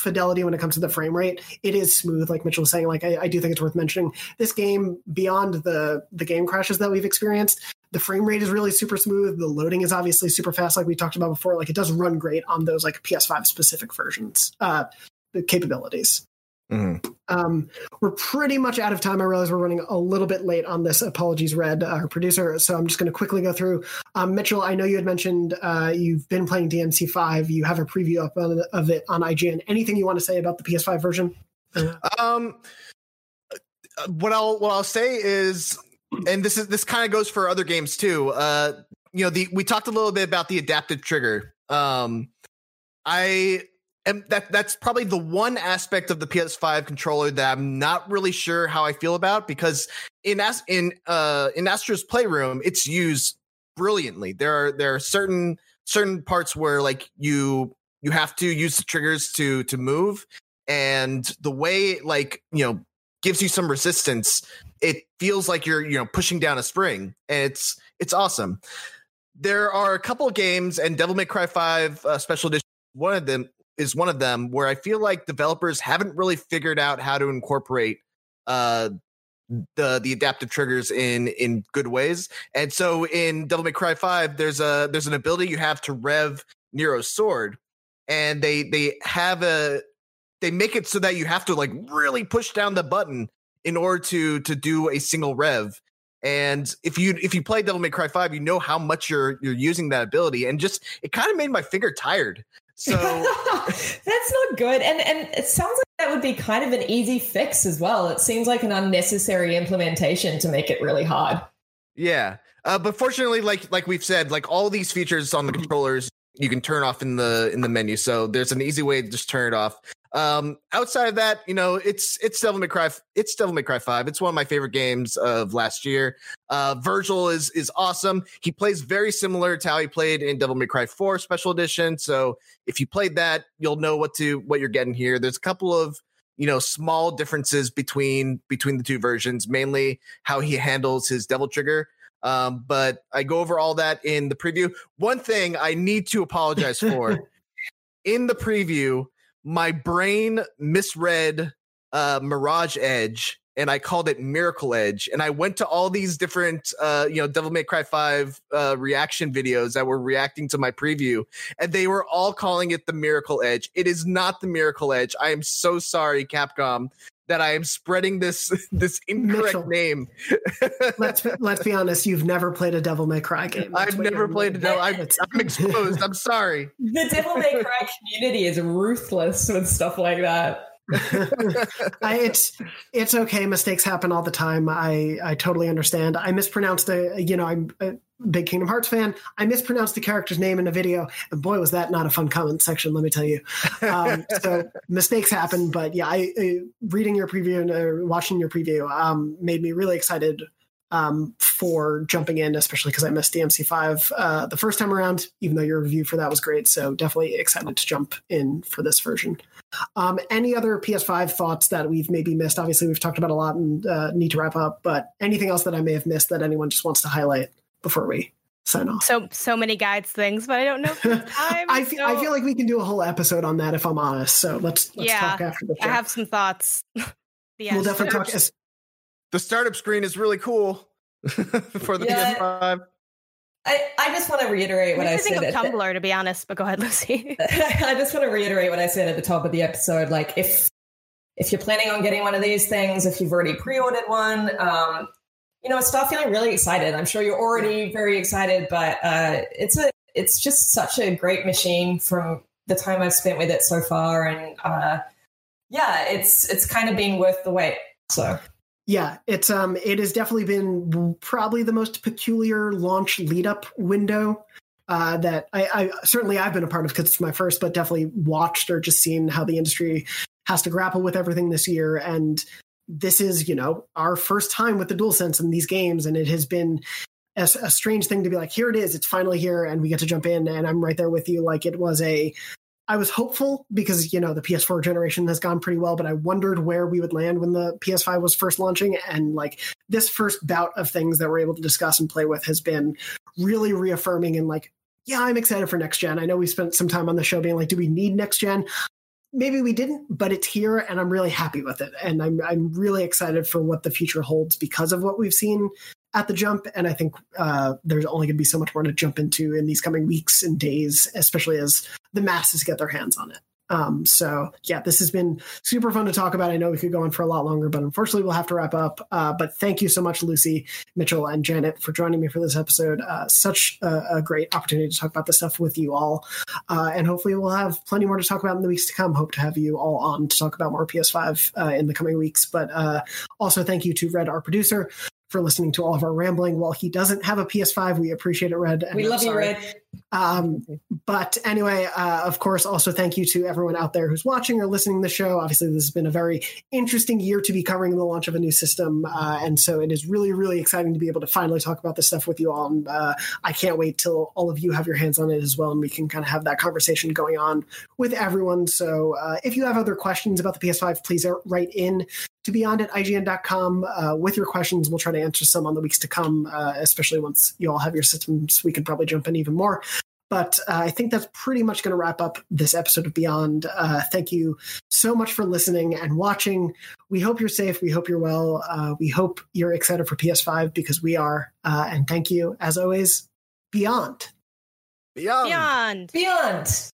fidelity when it comes to the frame rate, it is smooth. Like Mitchell was saying, like I, I do think it's worth mentioning. This game, beyond the the game crashes that we've experienced, the frame rate is really super smooth. The loading is obviously super fast, like we talked about before. Like it does run great on those like PS5 specific versions, uh, the capabilities. Mm-hmm. Um, we're pretty much out of time. I realize we're running a little bit late on this. Apologies, Red, our producer. So I'm just going to quickly go through. Um, Mitchell, I know you had mentioned uh, you've been playing DMC5. You have a preview up on, of it on IGN. Anything you want to say about the PS5 version? Um, what I'll what I'll say is, and this is this kind of goes for other games too. Uh, you know, the we talked a little bit about the adaptive trigger. Um, I that that's probably the one aspect of the PS5 controller that I'm not really sure how I feel about because in as in uh in Astro's Playroom it's used brilliantly. There are there are certain certain parts where like you you have to use the triggers to to move. And the way like you know gives you some resistance it feels like you're you know pushing down a spring. And it's it's awesome. There are a couple games and devil may cry 5 uh, special edition one of them is one of them where I feel like developers haven't really figured out how to incorporate uh, the the adaptive triggers in in good ways. And so in Devil May Cry 5 there's a there's an ability you have to rev Nero's sword and they they have a they make it so that you have to like really push down the button in order to to do a single rev. And if you if you play Devil May Cry 5, you know how much you're you're using that ability and just it kind of made my finger tired so that's not good. And and it sounds like that would be kind of an easy fix as well. It seems like an unnecessary implementation to make it really hard. Yeah. Uh, but fortunately, like like we've said, like all these features on the controllers you can turn off in the in the menu. So there's an easy way to just turn it off. Um, outside of that, you know, it's it's Devil May Cry. It's Devil May Cry Five. It's one of my favorite games of last year. Uh, Vergil is is awesome. He plays very similar to how he played in Devil May Cry Four Special Edition. So if you played that, you'll know what to what you're getting here. There's a couple of you know small differences between between the two versions, mainly how he handles his Devil Trigger. Um, but I go over all that in the preview. One thing I need to apologize for in the preview my brain misread uh, Mirage Edge and I called it Miracle Edge. And I went to all these different, uh, you know, Devil May Cry 5 uh, reaction videos that were reacting to my preview, and they were all calling it the Miracle Edge. It is not the Miracle Edge. I am so sorry, Capcom. That I am spreading this this incorrect Mitchell, name. let's let's be honest. You've never played a Devil May Cry game. That's I've never played a Devil. I'm, I'm exposed. I'm sorry. The Devil May Cry community is ruthless with stuff like that. I, it's it's okay. Mistakes happen all the time. I I totally understand. I mispronounced a you know I'm a big Kingdom Hearts fan. I mispronounced the character's name in a video, and boy was that not a fun comment section. Let me tell you. Um, so mistakes happen, but yeah, I, I reading your preview and uh, watching your preview um, made me really excited um, for jumping in, especially because I missed DMC5 uh, the first time around, even though your review for that was great. So definitely excited to jump in for this version. Um, any other PS5 thoughts that we've maybe missed? Obviously, we've talked about a lot and uh, need to wrap up, but anything else that I may have missed that anyone just wants to highlight before we sign off? So, so many guides things, but I don't know. I, feel, so... I feel like we can do a whole episode on that if I'm honest. So let's, let's yeah, talk after the show. I have some thoughts. yeah, we'll definitely talk. The startup screen is really cool for the yeah. PS5. I, I just want to reiterate what I, said. I said. Think of Tumblr, the, to be honest, but go ahead, Lucy. I just want to reiterate what I said at the top of the episode. Like, if if you're planning on getting one of these things, if you've already pre-ordered one, um, you know, start feeling really excited. I'm sure you're already very excited, but uh, it's a it's just such a great machine from the time I've spent with it so far, and uh, yeah, it's it's kind of been worth the wait. So yeah, it's um it has definitely been probably the most peculiar launch lead up window uh, that I, I certainly I've been a part of because it's my first, but definitely watched or just seen how the industry has to grapple with everything this year. And this is, you know, our first time with the DualSense in these games, and it has been a, a strange thing to be like, here it is, it's finally here, and we get to jump in, and I'm right there with you. Like it was a I was hopeful because you know the PS4 generation has gone pretty well, but I wondered where we would land when the PS5 was first launching, and like this first bout of things that we're able to discuss and play with has been really reaffirming and like yeah, I'm excited for next gen. I know we spent some time on the show being like, do we need next gen? Maybe we didn't, but it's here, and I'm really happy with it, and I'm I'm really excited for what the future holds because of what we've seen at the jump. And I think uh, there's only going to be so much more to jump into in these coming weeks and days, especially as the masses get their hands on it. Um, so yeah, this has been super fun to talk about. I know we could go on for a lot longer, but unfortunately we'll have to wrap up. Uh, but thank you so much, Lucy, Mitchell, and Janet for joining me for this episode. Uh, such a, a, great opportunity to talk about this stuff with you all. Uh, and hopefully we'll have plenty more to talk about in the weeks to come. Hope to have you all on to talk about more PS5 uh, in the coming weeks. But uh, also thank you to Red, our producer, for listening to all of our rambling. While he doesn't have a PS5, we appreciate it, Red. We love you, Red. Um, but anyway, uh, of course, also thank you to everyone out there who's watching or listening to the show. Obviously, this has been a very interesting year to be covering the launch of a new system. Uh, and so it is really, really exciting to be able to finally talk about this stuff with you all. And uh, I can't wait till all of you have your hands on it as well. And we can kind of have that conversation going on with everyone. So uh, if you have other questions about the PS5, please write in to beyond at ign.com uh, with your questions. We'll try to answer some on the weeks to come, uh, especially once you all have your systems. We could probably jump in even more. But uh, I think that's pretty much going to wrap up this episode of Beyond. Uh, thank you so much for listening and watching. We hope you're safe. We hope you're well. Uh, we hope you're excited for PS5 because we are. Uh, and thank you, as always, Beyond. Beyond. Beyond. Beyond.